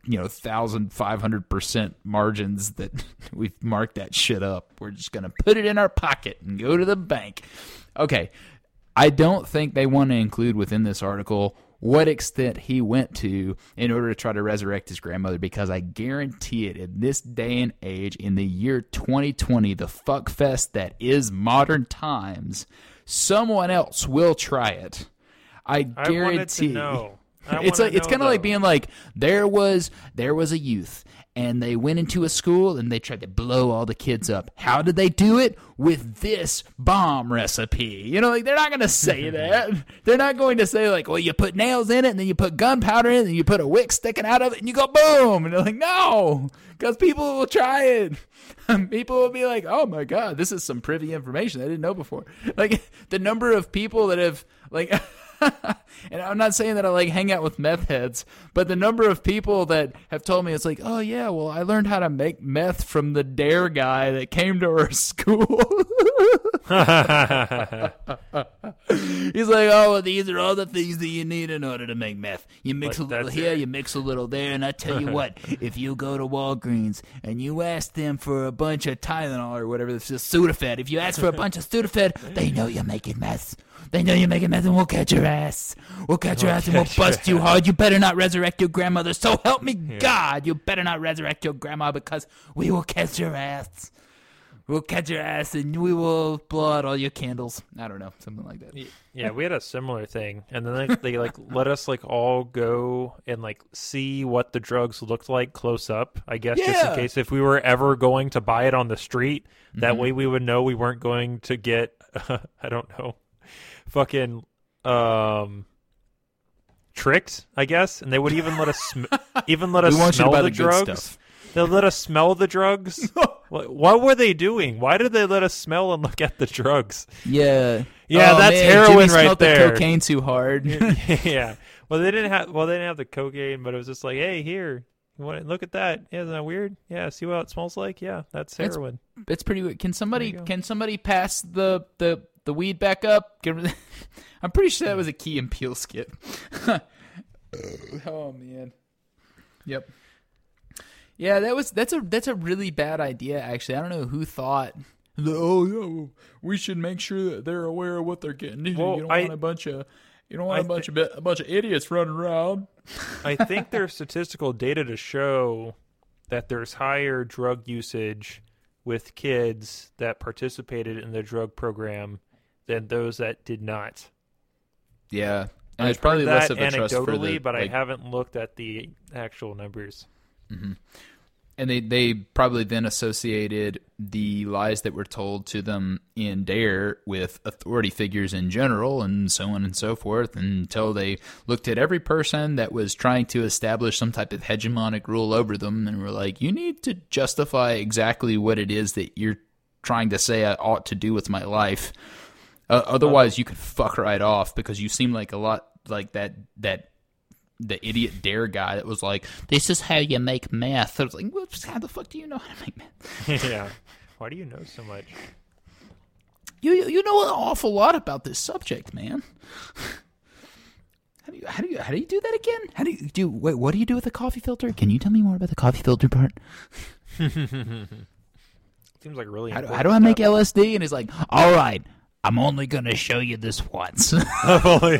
you know 1500% margins that we've marked that shit up we're just going to put it in our pocket and go to the bank okay i don't think they want to include within this article what extent he went to in order to try to resurrect his grandmother because i guarantee it in this day and age in the year 2020 the fuck fest that is modern times someone else will try it I I guarantee. wanted to know. I it's like it's kind of like being like there was there was a youth and they went into a school and they tried to blow all the kids up. How did they do it? With this bomb recipe. You know, like they're not going to say that. They're not going to say like, well, you put nails in it and then you put gunpowder in it and you put a wick sticking out of it and you go boom. And they're like, no, because people will try it. people will be like, oh my god, this is some privy information I didn't know before. Like the number of people that have like. and I'm not saying that I like hang out with meth heads, but the number of people that have told me it's like, oh yeah, well I learned how to make meth from the DARE guy that came to our school. He's like, oh, well, these are all the things that you need in order to make meth. You mix Like, a little here, it. you mix a little there, and I tell you what, if you go to Walgreens and you ask them for a bunch of Tylenol or whatever, it's just Sudafed. If you ask for a bunch of Sudafed, they know you're making meth. They know you're making meth, and we'll catch your ass. We'll catch your ass, and we'll bust you hard. You better not resurrect your grandmother. So help me God, you better not resurrect your grandma because we will catch your ass. We'll catch your ass and we will blow out all your candles. I don't know, something like that. yeah, we had a similar thing, and then like, they like let us like all go and like see what the drugs looked like close up. I guess just in case if we were ever going to buy it on the street, that Mm-hmm. way we would know we weren't going to get I don't know, fucking um tricked. I guess, and they would even let us sm- even let us We want you to smell buy the, the drugs. stuff. They let us smell the drugs. what, what were they doing? Why did they let us smell and look at the drugs? Yeah. Yeah, Oh, that's man, heroin Jimmy right there. The cocaine too hard. yeah. Well, they didn't have. Well, they didn't have the cocaine, but it was just like, hey, here, want look at that? Yeah, isn't that weird? Yeah, see what it smells like? Yeah, that's heroin. it's pretty weird. Can somebody There you go. can somebody pass the the the weed back up? I'm pretty sure that was a Key and Peele skit. oh man. Yep. Yeah, that was that's a that's a really bad idea actually. I don't know who thought oh yeah, we should make sure that they're aware of what they're getting into. Well, you don't I- want a bunch of you don't want I a bunch of a bunch of idiots running around. I think there's statistical data to show that there's higher drug usage with kids that participated in the drug program than those that did not. Yeah. And I've there's probably heard less that of a trust for anecdotally, the but like, I haven't looked at the actual numbers. Mm-hmm. and they they probably then associated the lies that were told to them in DARE with authority figures in general, and so on and so forth, until they looked at every person that was trying to establish some type of hegemonic rule over them, and were like, "You need to justify exactly what it is that you're trying to say I ought to do with my life." Uh, otherwise, you could fuck right off because you seem like a lot like that that the idiot DARE guy that was like, "This is how you make math." I was like, well, "How the fuck do you know how to make math?" yeah. Why do you know so much? You you know an awful lot about this subject, man. How do you how do you how do you do that again? How do you do? Wait, what do you do with a coffee filter? Can you tell me more about the coffee filter part? Seems like really. How do, how do I make. LSD? And he's like, "All right, I'm only gonna show you this once." I'm only,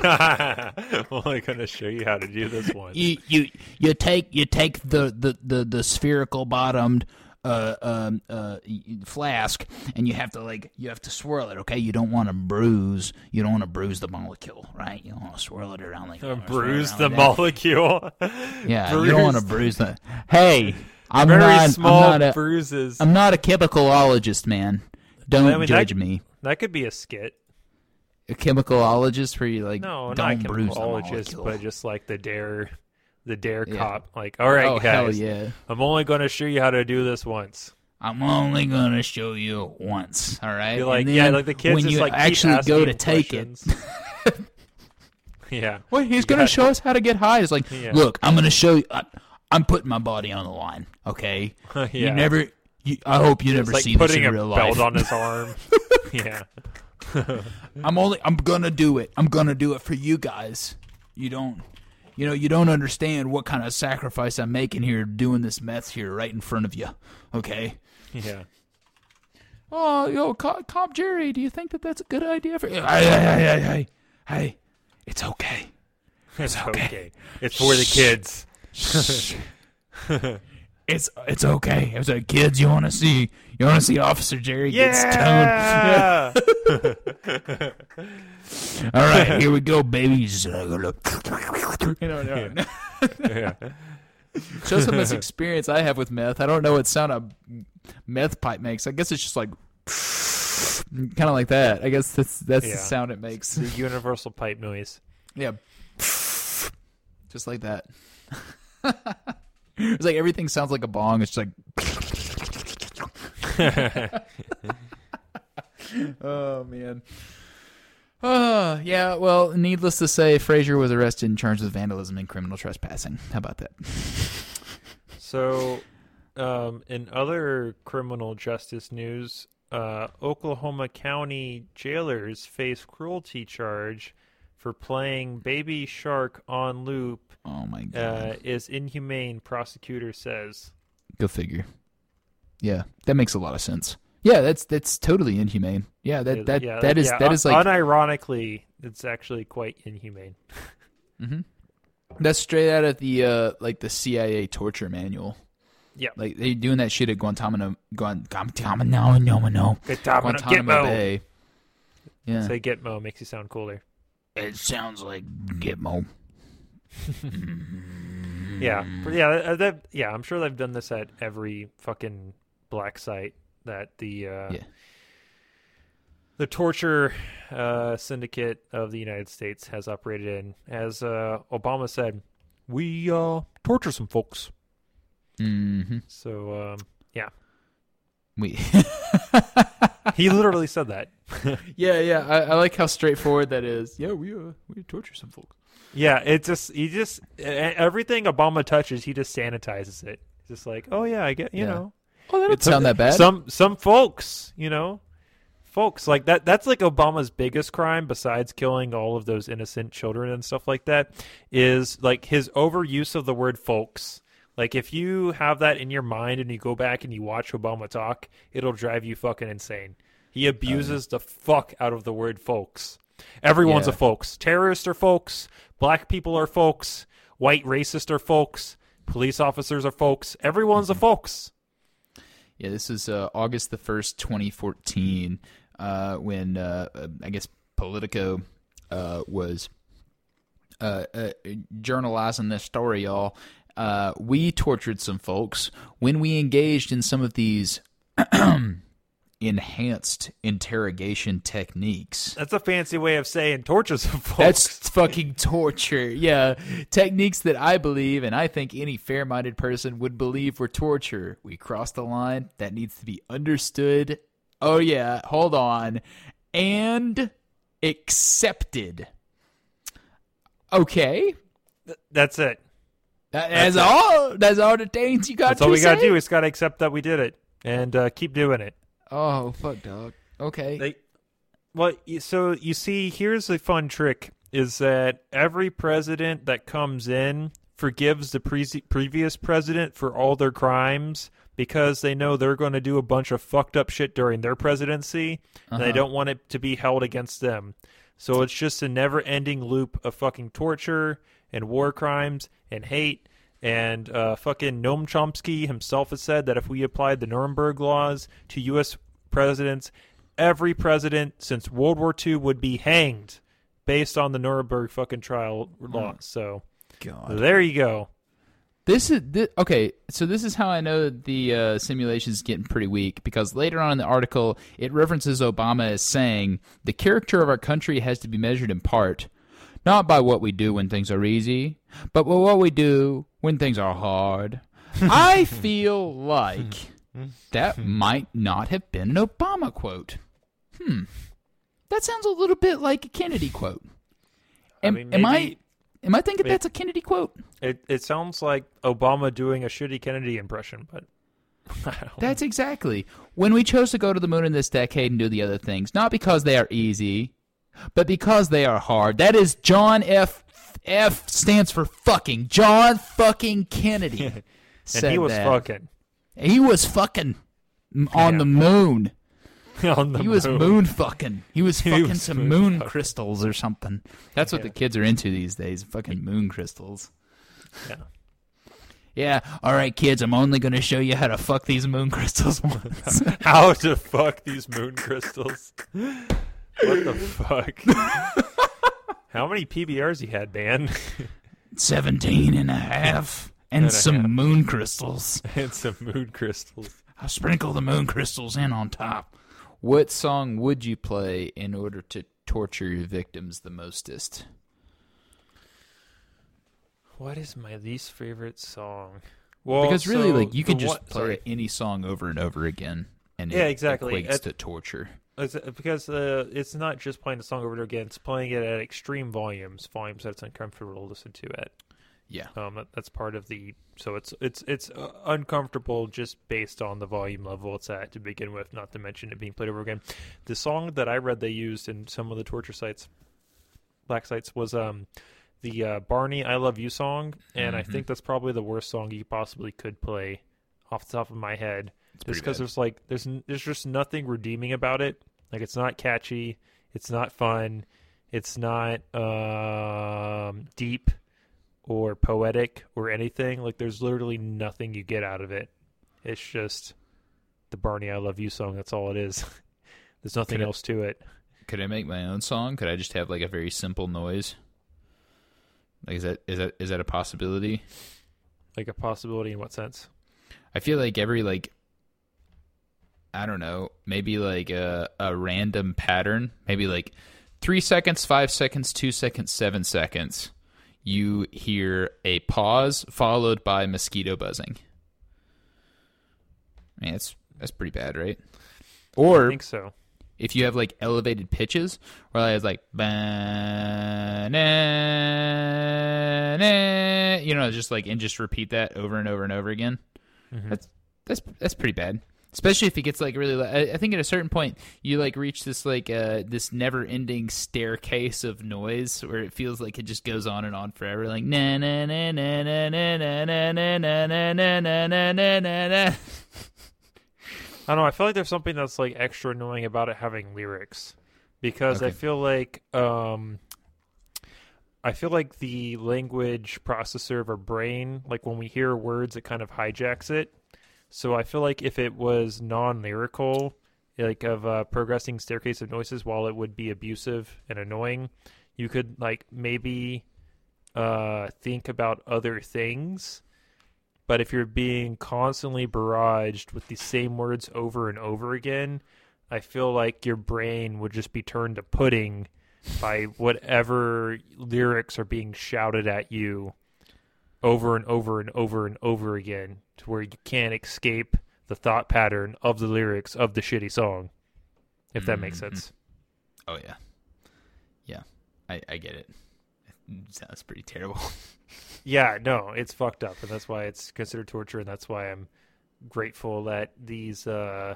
only going to show you how to do this one. you you you take you take the the the, the spherical bottomed uh um uh flask and you have to like you have to swirl it okay you don't want to bruise you don't want to bruise the molecule right you want to swirl it around like Uh, bruise around the like molecule. yeah you don't want to bruise the hey i'm Very not small i'm not a, bruises. i'm not a chemicalologist man don't I mean, that- judge me that could be a skit. a chemicalologist where you like No, not chemicologist, but just like the DARE, the DARE Yeah. cop. Like, all right, oh guys, yeah I'm only going to show you how to do this once. I'm only gonna show you once, all right? Be like, And yeah, like the kids when just you like actually go to take it. yeah, Wait, he's gonna show us how to get high. It's like, Yeah. look, I'm gonna show you. I, I'm putting my body on the line. Okay, yeah. you never. You, I hope you never like see this putting in a real belt life. on his arm. yeah, I'm only. I'm gonna do it. I'm gonna do it for you guys. You don't. You know, you don't understand what kind of sacrifice I'm making here, doing this meth here right in front of you. Okay. yeah. Oh, yo, Co- Cop Jerry, do you think that that's a good idea for you? Hey, hey, hey, hey, hey, hey, it's okay. It's okay. okay. It's for the kids. It's it's okay. It's like kids, you want to see you want to see Officer Jerry get stoned. Yeah. All right, here we go, babies. Uh, you know, no. yeah. Show some of this experience I have with meth. I don't know what sound a meth pipe makes. I guess it's just like kind of like that. I guess that's that's Yeah. the sound it makes. The universal pipe noise. Yeah, just like that. it's like everything sounds like a bong. It's just like. oh man. Oh yeah. Well, needless to say, Frazier was arrested and charged with vandalism and criminal trespassing. How about that? So, um, in other criminal justice news, uh, Oklahoma County jailers face cruelty charge for playing Baby Shark on loop Oh my god. uh, is inhumane. Prosecutor says. Go figure. Yeah, that makes a lot of sense. Yeah, that's that's totally inhumane. Yeah, that that Yeah, that is yeah, that is like unironically, it's actually quite inhumane. Mhm. That's straight out of the uh like the CIA torture manual. Yeah. Like they doing that shit at Guantanamo Guan- Guantanamo no no Guantanamo Bay. Yeah. Say Gitmo makes you sound cooler. It sounds like Gitmo. Yeah, yeah, uh, that, yeah. I'm sure they've done this at every fucking black site that the uh, Yeah. the torture uh, syndicate of the United States has operated in. As uh, Obama said, we uh, torture some folks. Mhm. So um, yeah, We he literally said that. Yeah, yeah. I, I like how straightforward that is. Yeah, we uh we torture some folks. Yeah, it just he just everything Obama touches, he just sanitizes it. Just like, oh yeah, I get you Yeah. know. Oh, that doesn't sound that bad. Some some folks, you know, folks like that. That's like Obama's biggest crime, besides killing all of those innocent children and stuff like that, is like his overuse of the word folks. Like if you have that in your mind and you go back and you watch Obama talk, it'll drive you fucking insane. He abuses the fuck out of the word folks. Everyone's Yeah. a folks. Terrorists are folks. Black people are folks. White racists are folks. Police officers are folks. Everyone's a folks. Yeah, this is uh, August the first, twenty fourteen, uh, when uh, uh, I guess Politico uh, was uh, uh, journalizing this story, y'all. Uh, we tortured some folks when we engaged in some of these enhanced interrogation techniques. That's a fancy way of saying torture some folks. That's fucking torture. Yeah. Techniques that I believe and I think any fair minded person would believe were torture. We crossed the line. That needs to be understood. Oh, yeah. Hold on. And accepted. Okay. That's it. That, that's all. That's all the things you got to That's to all we gotta say? do. is gotta accept that we did it and uh, keep doing it. Oh, fuck, dog. Okay. They, well, so you see, here's a fun trick: is that every president that comes in forgives the pre- previous president for all their crimes because they know they're going to do a bunch of fucked up shit during their presidency, and they Uh-huh. don't want it to be held against them. So it's just a never-ending loop of fucking torture and war crimes and hate. And uh, fucking Noam Chomsky himself has said that if we applied the Nuremberg laws to U.S. presidents, every president since World War II would be hanged based on the Nuremberg fucking trial laws. So God. there you go. This is thi- okay. So this is how I know the uh, simulation is getting pretty weak because later on in the article it references Obama as saying the character of our country has to be measured in part not by what we do when things are easy, but by what we do when things are hard. I feel like that might not have been an Obama quote. Hmm. That sounds a little bit like a Kennedy quote. Am, mean, am I am I thinking may- that's a Kennedy quote? It it sounds like Obama doing a shitty Kennedy impression, but I That's exactly. When we chose to go to the moon in this decade and do the other things, not because they are easy, but because they are hard. That is John F. F stands for fucking. John fucking Kennedy. and said he was that. fucking He was fucking on Yeah. the moon. on the He was moon fucking. He was He fucking was some moon moon crystals or something. That's what the kids are into these days. Fucking moon crystals. Yeah. Yeah. All right, kids. I'm only going to show you how to fuck these moon crystals once. How to fuck these moon crystals? What the fuck? How many PBRs you had, man? 17 and a half and, And some half. moon crystals. and some moon crystals. I'll sprinkle the moon crystals in on top. What song would you play in order to torture your victims the mostest? What is my least favorite song? Well, because really, so like, you can just one- play sorry. any song over and over again, and Yeah, it exactly. equates At- to torture. It's, uh, because uh, it's not just playing the song over and over again; it's playing it at extreme volumes, volumes that's uncomfortable to listen to at. Yeah. Um, that, that's part of the. So it's it's it's uh, uncomfortable just based on the volume level it's at to begin with. Not to mention it being played over again. The song that I read they used in some of the torture sites, black sites, was um the uh, Barney "I Love You" song, and I Mhm. think that's probably the worst song you possibly could play off the top of my head. It's Just because there's like there's there's just nothing redeeming about it. Like it's not catchy, it's not fun, it's not um, deep or poetic or anything. Like there's literally nothing you get out of it. It's just the Barney "I Love You" song. That's all it is. there's nothing Could else to it. Could I make my own song? Could I just have like a very simple noise? Like is that is that is that a possibility? Like a possibility in what sense? I feel like every like I don't know, maybe like a a random pattern, maybe like 3 seconds, 5 seconds, 2 seconds, 7 seconds. You hear a pause followed by mosquito buzzing. I mean, that's that's pretty bad, right? I Or think so. if you have like elevated pitches, where it's like ba na na, you know, just like and just repeat that over and over and over again. Mhm. That's that's that's pretty bad. Especially if it gets like really. I, I think at a certain point you like reach this like uh this never ending staircase of noise where it feels like it just goes on and on forever. Like na na na na na na na na na na na na na na na na na. I don't know. I feel like there's something that's like extra annoying about it having lyrics, because I Okay. feel like um, I feel like the language processor of our brain, like when we hear words, it kind of hijacks it. So I feel like if it was non-lyrical, like of a progressing staircase of noises, while it would be abusive and annoying, you could like maybe uh, think about other things. But if you're being constantly barraged with the same words over and over again, I feel like your brain would just be turned to pudding by whatever lyrics are being shouted at you over and over and over and over again to where you can't escape the thought pattern of the lyrics of the shitty song. If that makes Mhm. sense. Oh yeah, yeah, I I get it. It sounds pretty terrible. Yeah, no, it's fucked up, and that's why it's considered torture, and that's why I'm grateful that these uh,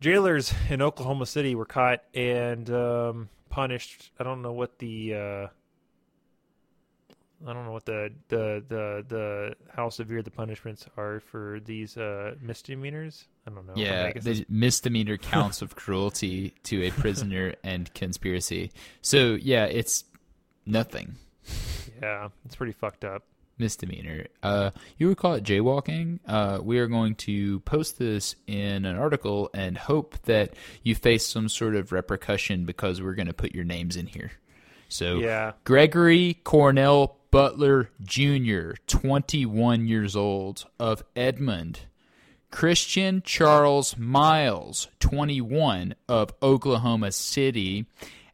jailers in Oklahoma City were caught and um, punished. I don't know what the uh, I don't know what the the the the how severe the punishments are for these uh, misdemeanors. I don't know. I mean, I Yeah, the misdemeanor counts of cruelty to a prisoner and conspiracy. So yeah, it's nothing. yeah, it's pretty fucked up. Misdemeanor. Uh, you would call it jaywalking. Uh, we are going to post this in an article and hope that you face some sort of repercussion because we're going to put your names in here. So Yeah, Gregory Cornell Butler Jr., 21 years old, of Edmond. Christian Charles Miles, 21, of Oklahoma City.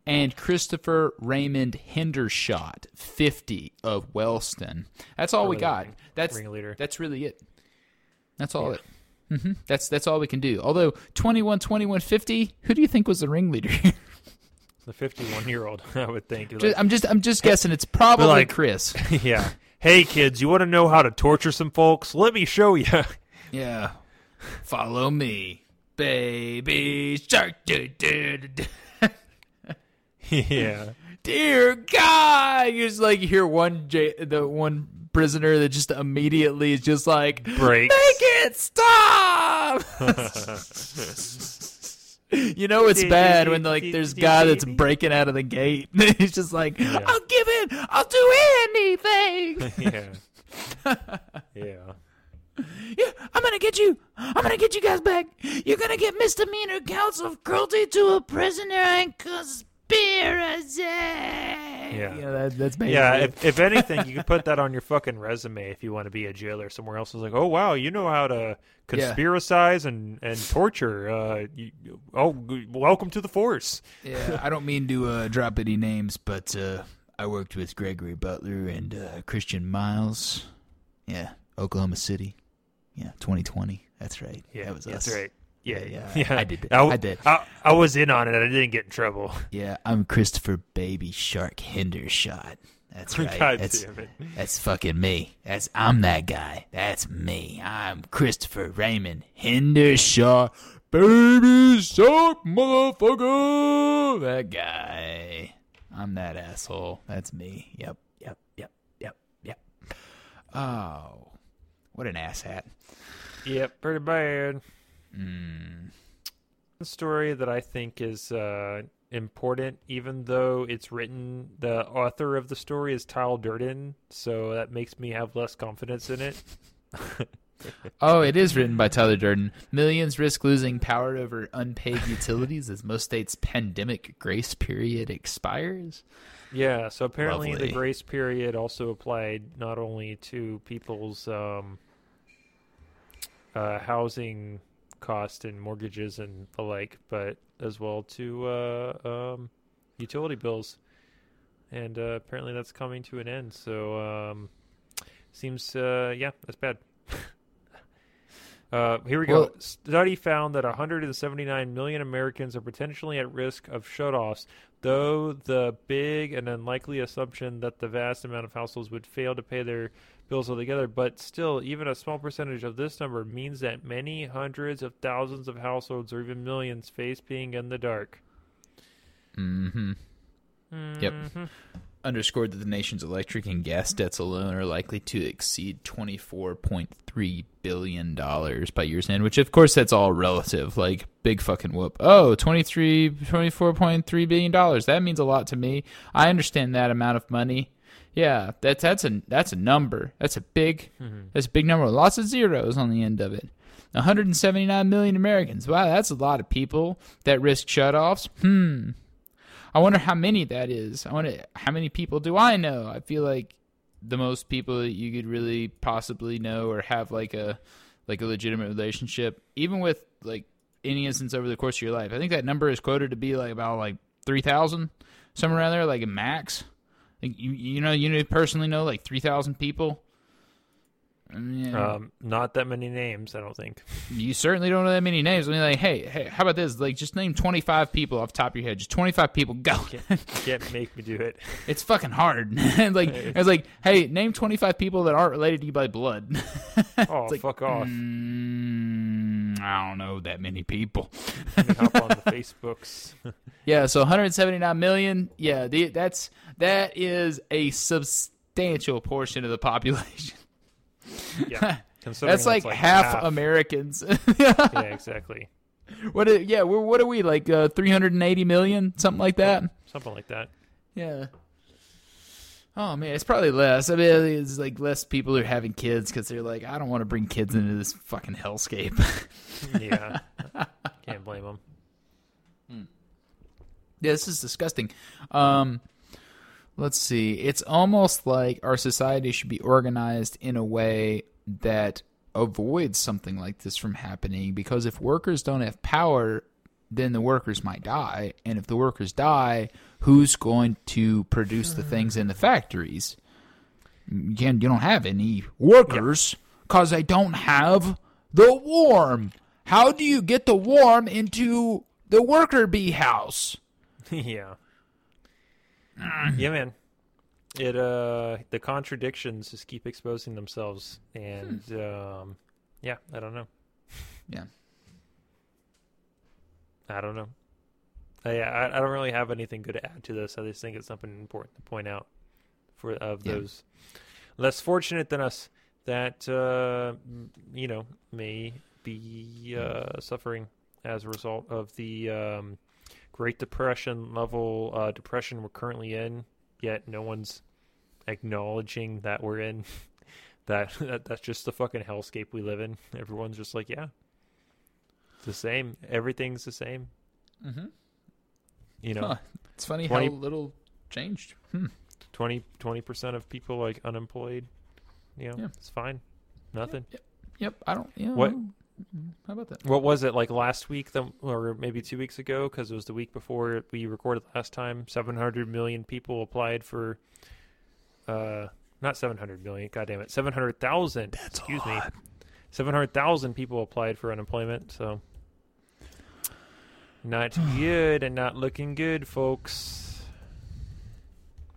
And Christopher Raymond Hendershot, 50, of Wellston. That's all we got. That's ringleader. that's really it. That's all Yeah. it. hmm That's that's all we can do. Although 21, 21, 50, who do you think was the ringleader? the 51 year old. I would think. Just- I'm just I'm just guessing. It's probably like- Chris. yeah. Hey kids, you want to know how to torture some folks? Let me show you. Yeah. Follow me, baby shark. Do, do, do, do. yeah. Dear God, you just like you hear one J- the one prisoner that just immediately is just like Breaks. Make it stop. you know it's bad when like there's a guy that's breaking out of the gate. He's just like, I'll give in. I'll do anything. yeah. Yeah. Yeah, I'm gonna get you. I'm gonna get you guys back. You're gonna get misdemeanor counts of cruelty to a prisoner and conspiracy. Yeah, that, that's basically Yeah, it. if, if anything, you could put that on your fucking resume if you want to be a jailer somewhere else. It's like, oh wow, you know how to Yeah. conspiracize and, and torture. Uh, you, oh, welcome to the force. yeah. I don't mean to uh, drop any names, but uh, I worked with Gregory Butler and uh, Christian Miles. Yeah, Oklahoma City. Yeah, 2020. That's right. Yeah, that was that's us. right. Yeah, Yeah, yeah. I did. I, I did. I, I was in on it. I didn't get in trouble. Yeah, I'm Christopher Baby Shark Hendershot. That's right. God that's, that's fucking me. That's I'm that guy. That's me. I'm Christopher Raymond Hendershot. Baby Shark motherfucker. That guy. I'm that asshole. That's me. Yep. Yep. Yep. Yep. Yep. Oh, what an asshat. Yep, pretty bad. Mm. The story that I think is uh, important, even though it's written, the author of the story is Tyler Durden, so that makes me have less confidence in it. Oh, it is written by Tyler Durden. Millions risk losing power over unpaid utilities as most states' pandemic grace period expires. Yeah, so apparently Lovely. the grace period also applied not only to people's um, uh, housing cost and mortgages and the like, but as well to uh, um, utility bills. And uh, apparently that's coming to an end. So um, seems, uh, yeah, that's bad. Uh, here we go. Study found that 179 million Americans are potentially at risk of shutoffs, though the big and unlikely assumption that the vast amount of households would fail to pay their bills altogether. But still, even a small percentage of this number means that many hundreds of thousands of households or even millions face being in the dark. Mm-hmm. Yep. Mhm. Underscored that the nation's electric and gas debts alone are likely to exceed $24.3 billion by year's end, which, of course, that's all relative. Like, big fucking whoop. Oh, 23, $24.3 billion. That means a lot to me. I understand that amount of money. Yeah, that's that's a that's a number. That's a big that's a big number. With lots of zeros on the end of it. 179 million Americans. Wow, that's a lot of people that risk shutoffs. Hmm. I wonder how many that is. I wonder how many people do I know? I feel like the most people that you could really possibly know or have like a like a legitimate relationship, even with like any instance over the course of your life. I think that number is quoted to be like about like three thousand, somewhere around there, like a max. Like you you know you personally know like three thousand people. Yeah. Um, not that many names, I don't think. you certainly don't know that many names. I mean, like, hey, hey, how about this? Like, just name twenty five people off the top of your head. Just twenty five people. Go. Can't, can't make me do it. It's fucking hard. like I was like, hey, name twenty five people that aren't related to you by blood. Oh, like, fuck off. Mm, I don't know that many people. Hop on the Facebooks. Yeah, so 179 million. Yeah, the, that's that is a substantial portion of the population. yeah. That's like, half, Americans. Yeah, exactly. what? Are, yeah, we're, what are we like? Uh, 380 million, something like that. Something like that. Yeah. Oh man, it's probably less. I mean, it's like less people are having kids because they're like, I don't want to bring kids into this fucking hellscape. Yeah. Can't blame them. yeah, this is disgusting. Um, let's see. It's almost like our society should be organized in a way that avoids something like this from happening. Because if workers don't have power, then the workers might die, and if the workers die, who's going to produce the things in the factories? Again, you don't have any workers because they don't have the warm. How do you get the warm into the worker bee house? yeah. yeah, man. It uh the contradictions just keep exposing themselves and um yeah, I don't know. Yeah. I don't know. I, I I don't really have anything good to add to this. I just think it's something important to point out for of Yeah. those less fortunate than us that uh you know may be uh suffering as a result of the um Great Depression level uh depression we're currently in, yet no one's acknowledging that we're in that, that that's just the fucking hellscape we live in. Everyone's just like, yeah. It's the same. Everything's the same. Mm-hmm. You know, Huh. It's funny 20 how little changed. Hmm. 20 percent of people like unemployed. You know, Yeah. it's fine. Nothing. Yep, Yep. I don't. Yeah, What- How about that? What was it like last week, the, or maybe two weeks ago? Because it was the week before we recorded last time. Seven hundred million people applied for. Uh, not seven hundred million. God damn it, seven hundred thousand. Excuse me. Seven hundred thousand people applied for unemployment. So. Not good and not looking good, folks.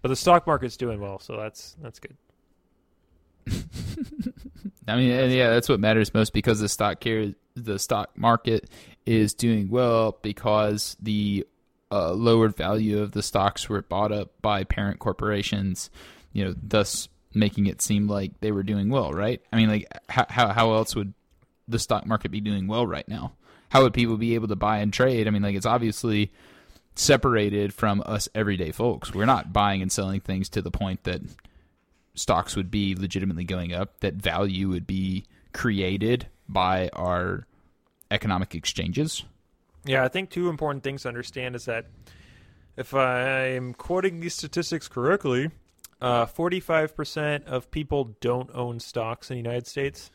But the stock market's doing well, so that's that's good. I mean, yeah, that's what matters most because the stock care, the stock market is doing well because the uh, lowered value of the stocks were bought up by parent corporations, you know, thus making it seem like they were doing well, right? I mean, like how how, how else would the stock market be doing well right now? How would people be able to buy and trade? I mean, like it's obviously separated from us everyday folks. We're not buying and selling things to the point that stocks would be legitimately going up, that value would be created by our economic exchanges. Yeah, I think two important things to understand is that if I'm quoting these statistics correctly, uh, 45% of people don't own stocks in the United States.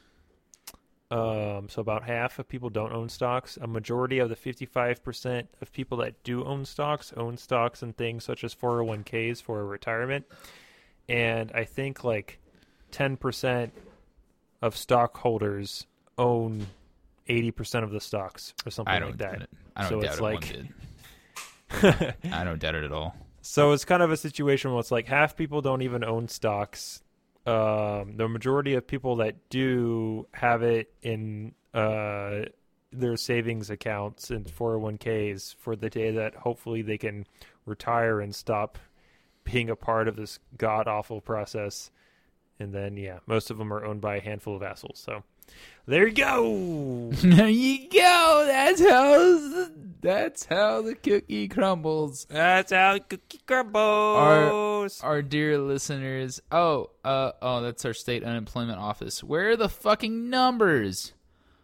Um, so about half of people don't own stocks. A majority of the 55% of people that do own stocks own stocks and things such as 401ks for retirement. And I think like 10% of stockholders own 80% of the stocks or something I don't like that. it. I don't So doubt it's it like-. I don't doubt it at all. So it's kind of a situation where it's like half people don't even own stocks. Um, the majority of people that do have it in uh, their savings accounts and 401ks for the day that hopefully they can retire and stop being a part of this god awful process. And then, yeah, most of them are owned by a handful of assholes. So there you go. there you go. That's how that's how the cookie crumbles. That's how the cookie crumbles. Our dear listeners. Oh, uh, oh, that's our state unemployment office. Where are the fucking numbers?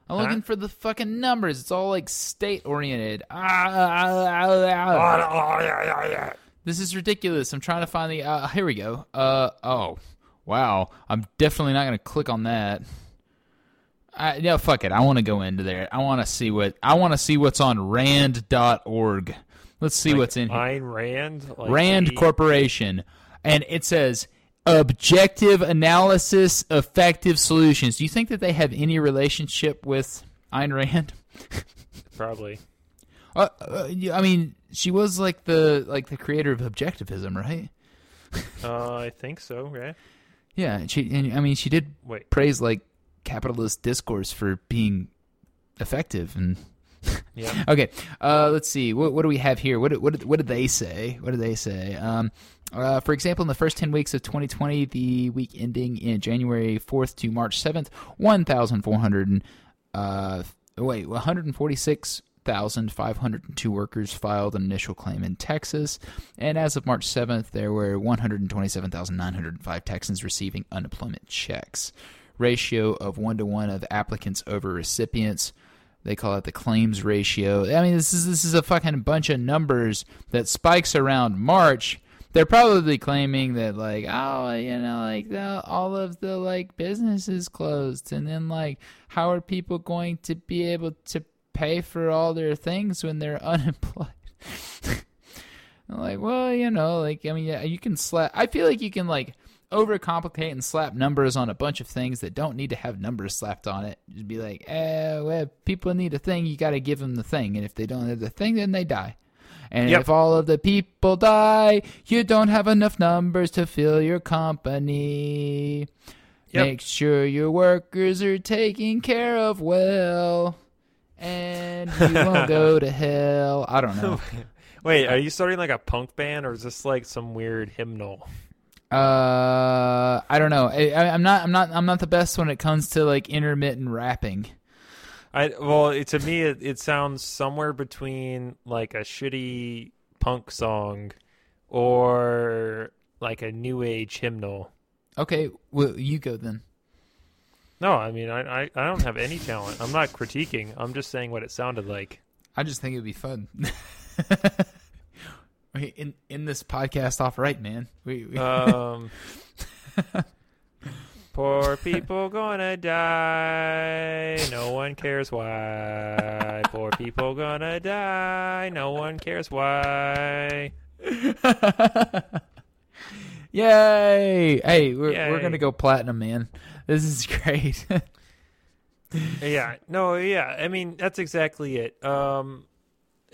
I'm Huh? looking for the fucking numbers. It's all like state oriented. Ah, ah, ah, ah. This is ridiculous. I'm trying to find the. Uh, here we go. Uh oh, wow. I'm definitely not going to click on that. I, yeah, fuck it. I want to go into there. I want to see what I want to see what's on Rand.org. Let's see Like what's in here. Rand. Like Rand the- Corporation, and it says objective analysis, effective solutions. Do you think that they have any relationship with Ayn Rand? Probably. Uh, uh, I mean, she was like the like the creator of objectivism, right? Uh, I think so. Right. Yeah, and she and I mean she did Wait. praise like capitalist discourse for being effective and Yeah. okay uh, let's see. What, what do we have here? What, did- what, did, what did they say? What did they say? Um, uh, for example in the first 10 weeks of 2020 the week ending in january 4th to march 7th 1400 and, uh, wait 146502 workers filed an initial claim in texas. And as of march 7th there were 127905 texans receiving unemployment checks ratio of one to one of applicants over recipients. They call it the claims ratio. I mean, this is this is a fucking bunch of numbers that spikes around March. They're probably claiming that like, oh, you know, like the, all of the like businesses closed, and then like, how are people going to be able to pay for all their things when they're unemployed? Like, well, you know, like I mean, yeah, you can slap. I feel like you can like overcomplicate and slap numbers on a bunch of things that don't need to have numbers slapped on it. Just be like, eh, well, people need a thing. You got to give them the thing, and if they don't have the thing, then they die. And Yep. if all of the people die, you don't have enough numbers to fill your company. Yep. Make sure your workers are taken care of well, and you won't go to hell. I don't know. Wait, are you starting like a punk band or is this like some weird hymnal? Uh, I don't know. I, I, I'm not. I'm not. I'm not the best when it comes to like intermittent rapping. I well, it, to me, it, it sounds somewhere between like a shitty punk song or like a new age hymnal. Okay, well, you go then. No, I mean, I, I, I don't have any talent. I'm not critiquing. I'm just saying what it sounded like. I just think it'd be fun. We in in this podcast off right, man. We, we Um, poor people gonna die. No one cares why. Poor people gonna die. No one cares why. Yay! Hey, we're we're gonna go platinum, man. This is great. Yeah. No. Yeah. I mean, that's exactly it. Um.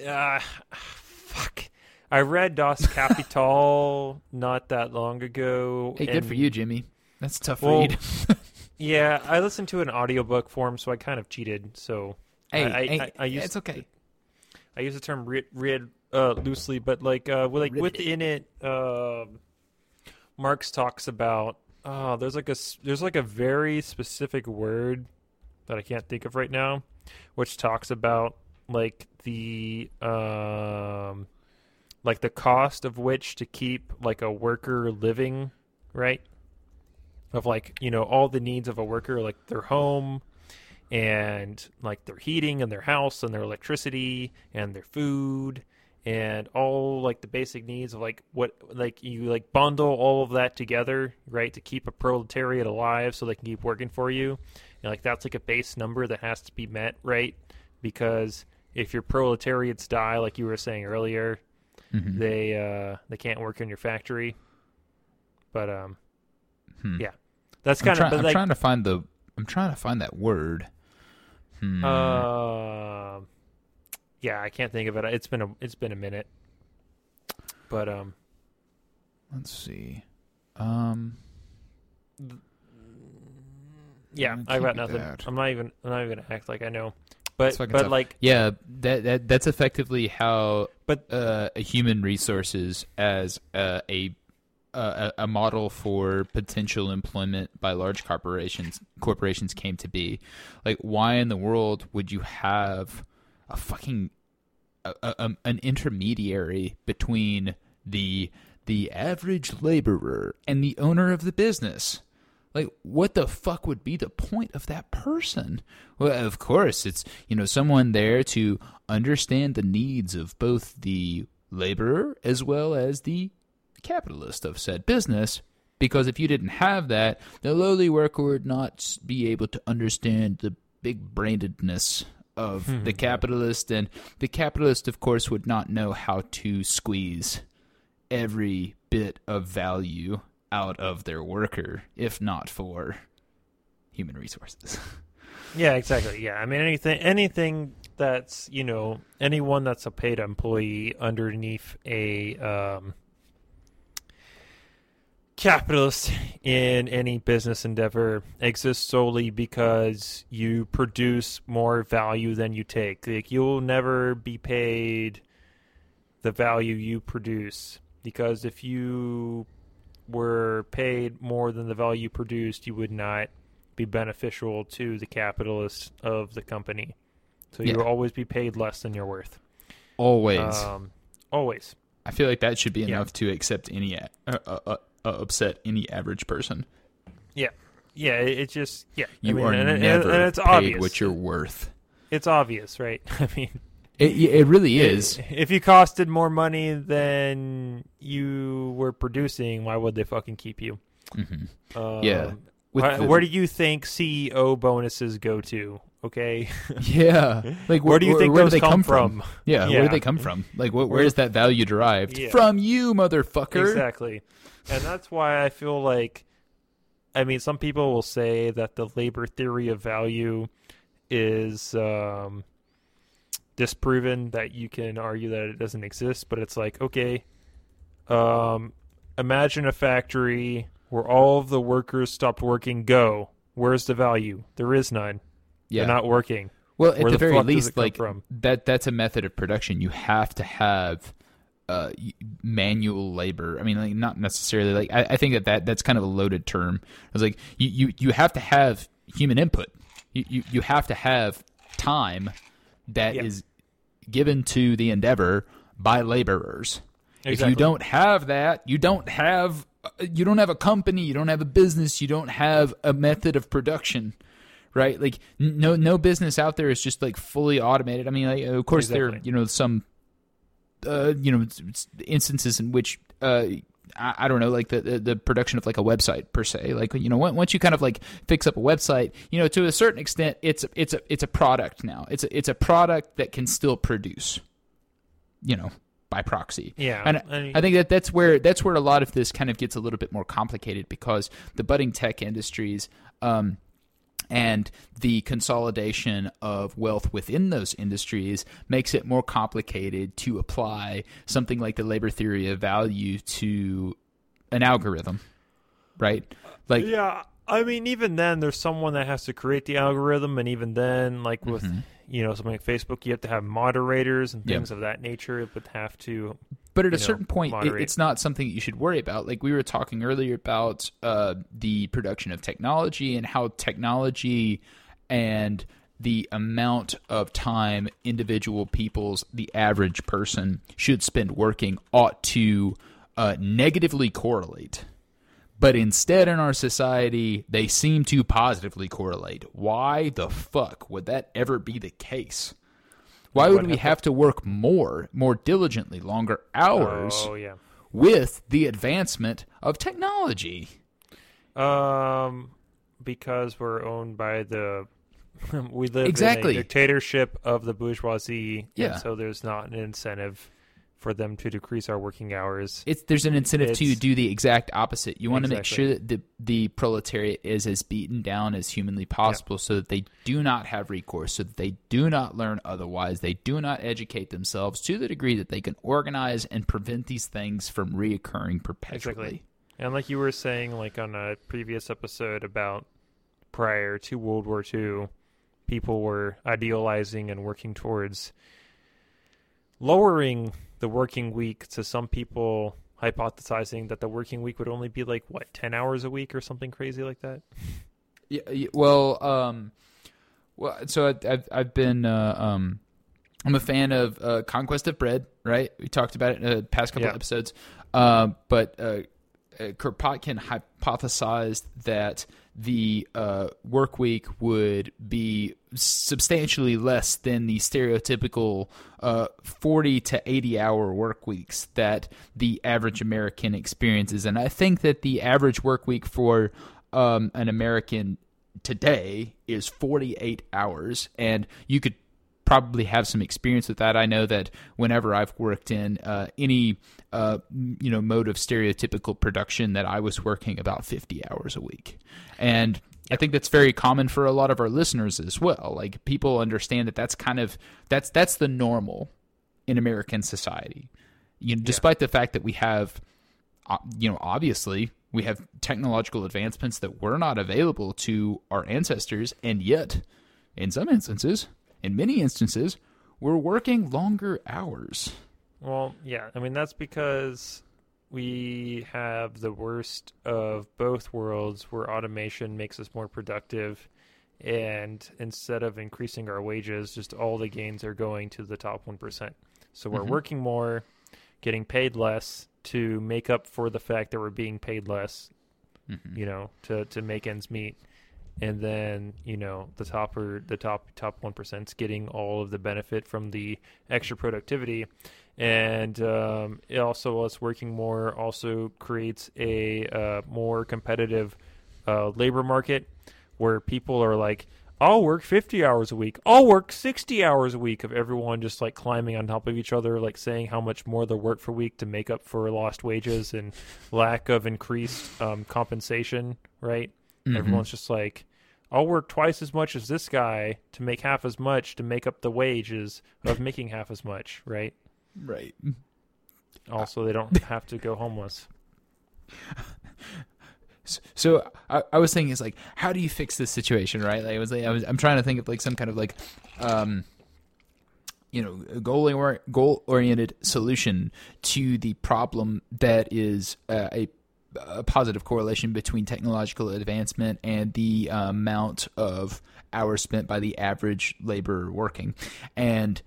Uh, fuck. I read Das Kapital not that long ago. Hey, good for you, Jimmy. That's a tough Well, read. Yeah, I listened to an audiobook form, so I kind of cheated. So hey, I, I, hey, I, I used it's okay. I use the term read, read uh, loosely, but like uh, like within it, um Marx talks about. Oh, there's like a there's like a very specific word that I can't think of right now, which talks about like the um like the cost of which to keep like a worker living, right? Of like you know all the needs of a worker, like their home, and like their heating and their house and their electricity and their food and all like the basic needs of like what like you like bundle all of that together right to keep a proletariat alive so they can keep working for you and like that's like a base number that has to be met right because if your proletariats die like you were saying earlier Mhm. they uh they can't work in your factory but um Hmm. yeah that's kind try- of but I'm like trying to find the. I'm trying to find that word. Hmm. Um, yeah, I can't think of it. It's been a it's been a minute, but um, Let's see. Um. yeah, I can't got nothing. that. I'm not even I'm not even gonna act like I know, but but tough. like Yeah, that, that that's effectively how But- uh, human resources as uh, a a a model for potential employment by large corporations corporations came to be. Like, why in the world would you have a fucking a, a, um, an intermediary between the the average laborer and the owner of the business? Like, what the fuck would be the point of that person? Well, of course, it's, you know, someone there to understand the needs of both the laborer as well as the capitalist of said business. Because if you didn't have that, the lowly worker would not be able to understand the big brainedness of hmm. the capitalist. And the capitalist, of course, would not know how to squeeze every bit of value out of their worker if not for human resources. yeah, exactly. Yeah, I mean anything anything that's you know anyone that's a paid employee underneath a um capitalist in any business endeavor exists solely because you produce more value than you take. Like you'll never be paid the value you produce because if you were paid more than the value produced, you would not be beneficial to the capitalist of the company. So you Yeah. will always be paid less than you're worth. Always. Um, always. I feel like that should be yeah. enough to accept any uh, uh, uh, uh, upset any average person. Yeah, it, it just yeah. You I mean, are and, and- never and it's paid obvious. what you're worth. It's obvious, right? I mean, It, it really is. If you costed more money than you were producing, why would they fucking keep you? hmm Um, Yeah. With the- where do you think CEO bonuses go to? Okay, Yeah. Like where do you think where those they come, come from? Yeah, where do they come from? Like, Where- where is that value derived? Yeah. From you, motherfucker. Exactly. And that's why I feel like I mean some people will say that the labor theory of value is um disproven that you can argue that it doesn't exist, but it's like, okay, um imagine a factory where all of the workers stopped working, go. Where's the value? There is none. Yeah. They're not working. Well, at the, the very least, like from? that that's a method of production. You have to have uh, manual labor. I mean, like not necessarily like I, I think that, that that's kind of a loaded term. It's like you, you, you have to have human input. You, you you have to have time that is Yeah. Given to the endeavor by laborers. If you don't have that, you don't have you don't have a company, you don't have a business, you don't have a method of production, right? Like no no business out there is just like fully automated. I mean, like, of course there Exactly. you know some uh, you know instances in which uh, I, I don't know like the, the the production of like a website per se. Like you know once you kind of like fix up a website, you know to a certain extent it's it's a it's a product now. It's a, it's a product that can still produce, you know, by proxy. Yeah. And and- I think that that's where that's where a lot of this kind of gets a little bit more complicated because the budding tech industries, um, and the consolidation of wealth within those industries makes it more complicated to apply something like the labor theory of value to an algorithm, right? Like, yeah, I mean, even then, there's someone that has to create the algorithm, and even then, like with Mhm. You know something like Facebook, you have to have moderators and Yep. things of that nature. But have to but at a know, certain point, it, it's not something that you should worry about. Like we were talking earlier about uh, the production of technology and how technology and the amount of time individual people's the average person should spend working ought to uh, negatively correlate. But instead, in our society, they seem to positively correlate. Why the fuck would that ever be the case? Why would we have to work more, more diligently, longer hours Oh yeah. with the advancement of technology? Um, because we're owned by the, we live Exactly. in a dictatorship of the bourgeoisie. Yeah. And so there's not an incentive for them to decrease our working hours. It's there's an incentive to do the exact opposite. You want to make sure that the the proletariat is as beaten down as humanly possible, so that they do not have recourse, so that they do not learn otherwise, they do not educate themselves to the degree that they can organize and prevent these things from reoccurring perpetually. Exactly. And like you were saying, like on a previous episode about prior to World War II, people were idealizing and working towards lowering the working week to some people hypothesizing that the working week would only be like what 10 hours a week or something crazy like that Yeah, well, um, well, so I, I've I've been uh, um, I'm a fan of uh, Conquest of Bread, right? We talked about it in the past couple Yeah. episodes, uh, but uh, Kropotkin hypothesized that the uh, work week would be substantially less than the stereotypical uh, 40 to 80 hour work weeks that the average American experiences. And I think that the average work week for um, an American today is 48 hours. And you could probably have some experience with that. I know that whenever I've worked in uh, any uh, you know mode of stereotypical production, that I was working about 50 hours a week, and I think that's very common for a lot of our listeners as well. Like people understand that that's kind of that's that's the normal in American society. You know, despite the fact that we have, uh, you know, obviously we have technological advancements that were not available to our ancestors, and yet, in some instances, in many instances, we're working longer hours. Well, yeah. I mean, that's because we have the worst of both worlds where automation makes us more productive. And instead of increasing our wages, just all the gains are going to the top 1%. So we're Mhm. working more, getting paid less to make up for the fact that we're being paid less, Mhm. you know, to, to make ends meet. And then, you know, the top or the top top one percent's getting all of the benefit from the extra productivity. And um, it also us working more also creates a uh, more competitive uh, labor market where people are like i'll work 50 hours a week. I'll work 60 hours a week. Of everyone just like climbing on top of each other like saying how much more they'll work for week to make up for lost wages and lack of increased um, compensation right? Mhm. everyone's just like I'll work twice as much as this guy to make half as much to make up the wages of making half as much, right? right. Also, they don't have to go homeless. So I, I was thinking, it's like, how do you fix this situation, right? Like, I was, like, I was, I'm trying to think of like some kind of like, um, you know, goal or goal oriented solution to the problem that is uh, a, a positive correlation between technological advancement and the uh, amount of hours spent by the average laborer working, and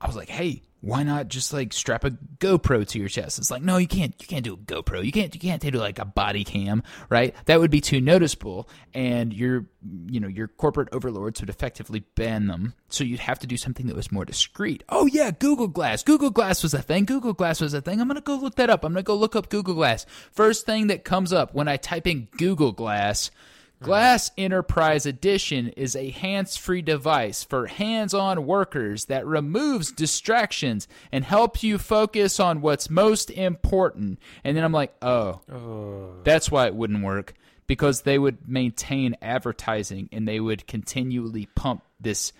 I was like, hey, why not just like strap a GoPro to your chest? It's like, no, you can't. You can't do a GoPro. You can't. You can't do like a body cam, right? That would be too noticeable, and your, you know, your corporate overlords would effectively ban them. So you'd have to do something that was more discreet. Oh yeah, Google Glass. Google Glass was a thing. Google Glass was a thing. I'm gonna go look that up. I'm gonna go look up Google Glass. First thing that comes up when I type in Google Glass. Mm-hmm. Glass Enterprise Edition is a hands free device for hands on workers that removes distractions and helps you focus on what's most important. And then I'm like, oh, Oh, that's why it wouldn't work. because they would maintain advertising and they would continually pump this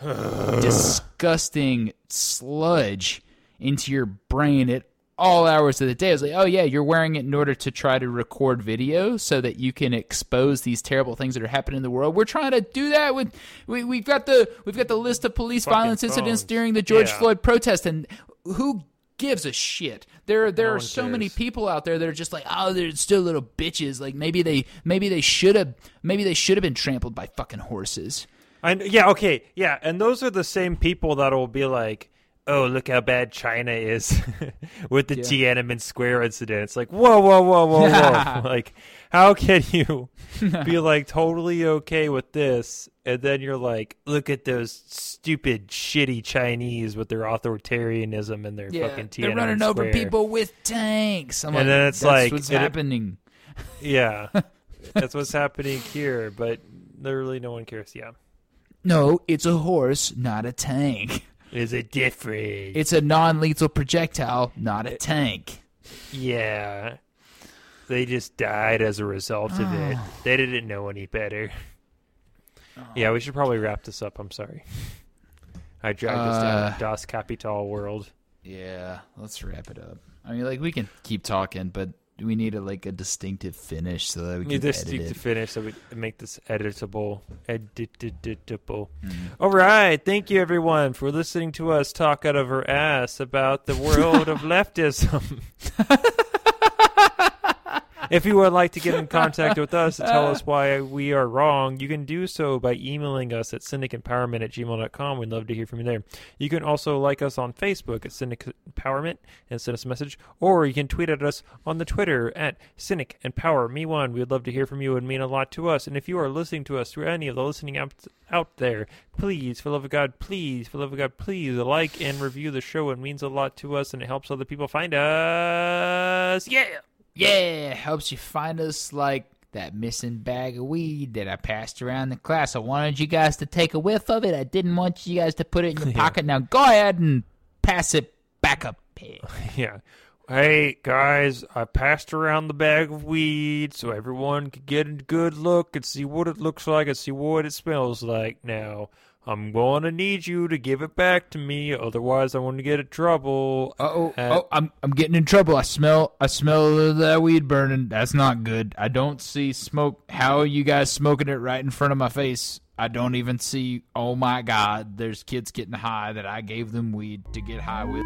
disgusting sludge into your brain at all hours of the day. I was like, oh yeah, you're wearing it in order to try to record video so that you can expose these terrible things that are happening in the world. We're trying to do that with we we've got the we've got the list of police Fucking violence incidents during the George Yeah. Floyd protest and who gives a shit? There there No are so many people out there that are just like, oh, they're still little bitches. Like maybe they maybe they should have maybe they should have been trampled by fucking horses. I yeah okay yeah, and those are the same people that will be like, "Oh, look how bad China is with the Yeah. Tiananmen Square incident." It's like, whoa, whoa, whoa, whoa, whoa! like, how can you be like totally okay with this, and then you're like, "Look at those stupid, shitty Chinese with their authoritarianism and their fucking Tiananmen they're running over people with tanks. I'm And like, then it's that's like- what's it- happening. Yeah, that's what's happening here, but literally no one cares. Yeah, No, it's a horse, not a tank. Is it different? It's a non-lethal projectile, not a tank. Yeah. They just died as a result of it. They didn't know any better. Yeah, we should probably wrap this up. I'm sorry. I dragged us Uh, down Das Kapital world. Yeah, let's wrap it up. I mean, like we can keep talking, but we need a like a distinctive finish so that we can need this edit to, to it. finish so we make this editable. Editable. Mhm. All right. Thank you, everyone, for listening to us talk out of our ass about the world of leftism. if you would like to get in contact with us to tell us uh. why we are wrong, you can do so by emailing us at cynicempowerment at gmail.com. We'd love to hear from you there. You can also like us on Facebook at Cynic Empowerment and send us a message, or you can tweet at us on the Twitter at Cynic and Power Me One. We'd love to hear from you. It would mean a lot to us. And if you are listening to us through any of the listening apps out there, please, for the love of God, please, for the love of God, please like and review the show. It means a lot to us and it helps other people find us. Yeah. Yeah, helps you find us like that missing bag of weed that I passed around the class. I wanted you guys to take a whiff of it. I didn't want you guys to put it in your pocket. Now go ahead and pass it back up here. Yeah. Hey guys, I passed around the bag of weed so everyone could get a good look and see what it looks like and see what it smells like. Now, I'm going to need you to give it back to me, otherwise I'm going to get in trouble. Oh, Uh, oh, I'm I'm getting in trouble. I smell I smell that weed burning. That's not good. I don't see smoke. How are you guys smoking it right in front of my face? I don't even see. Oh my God! There's kids getting high that I gave them weed to get high with.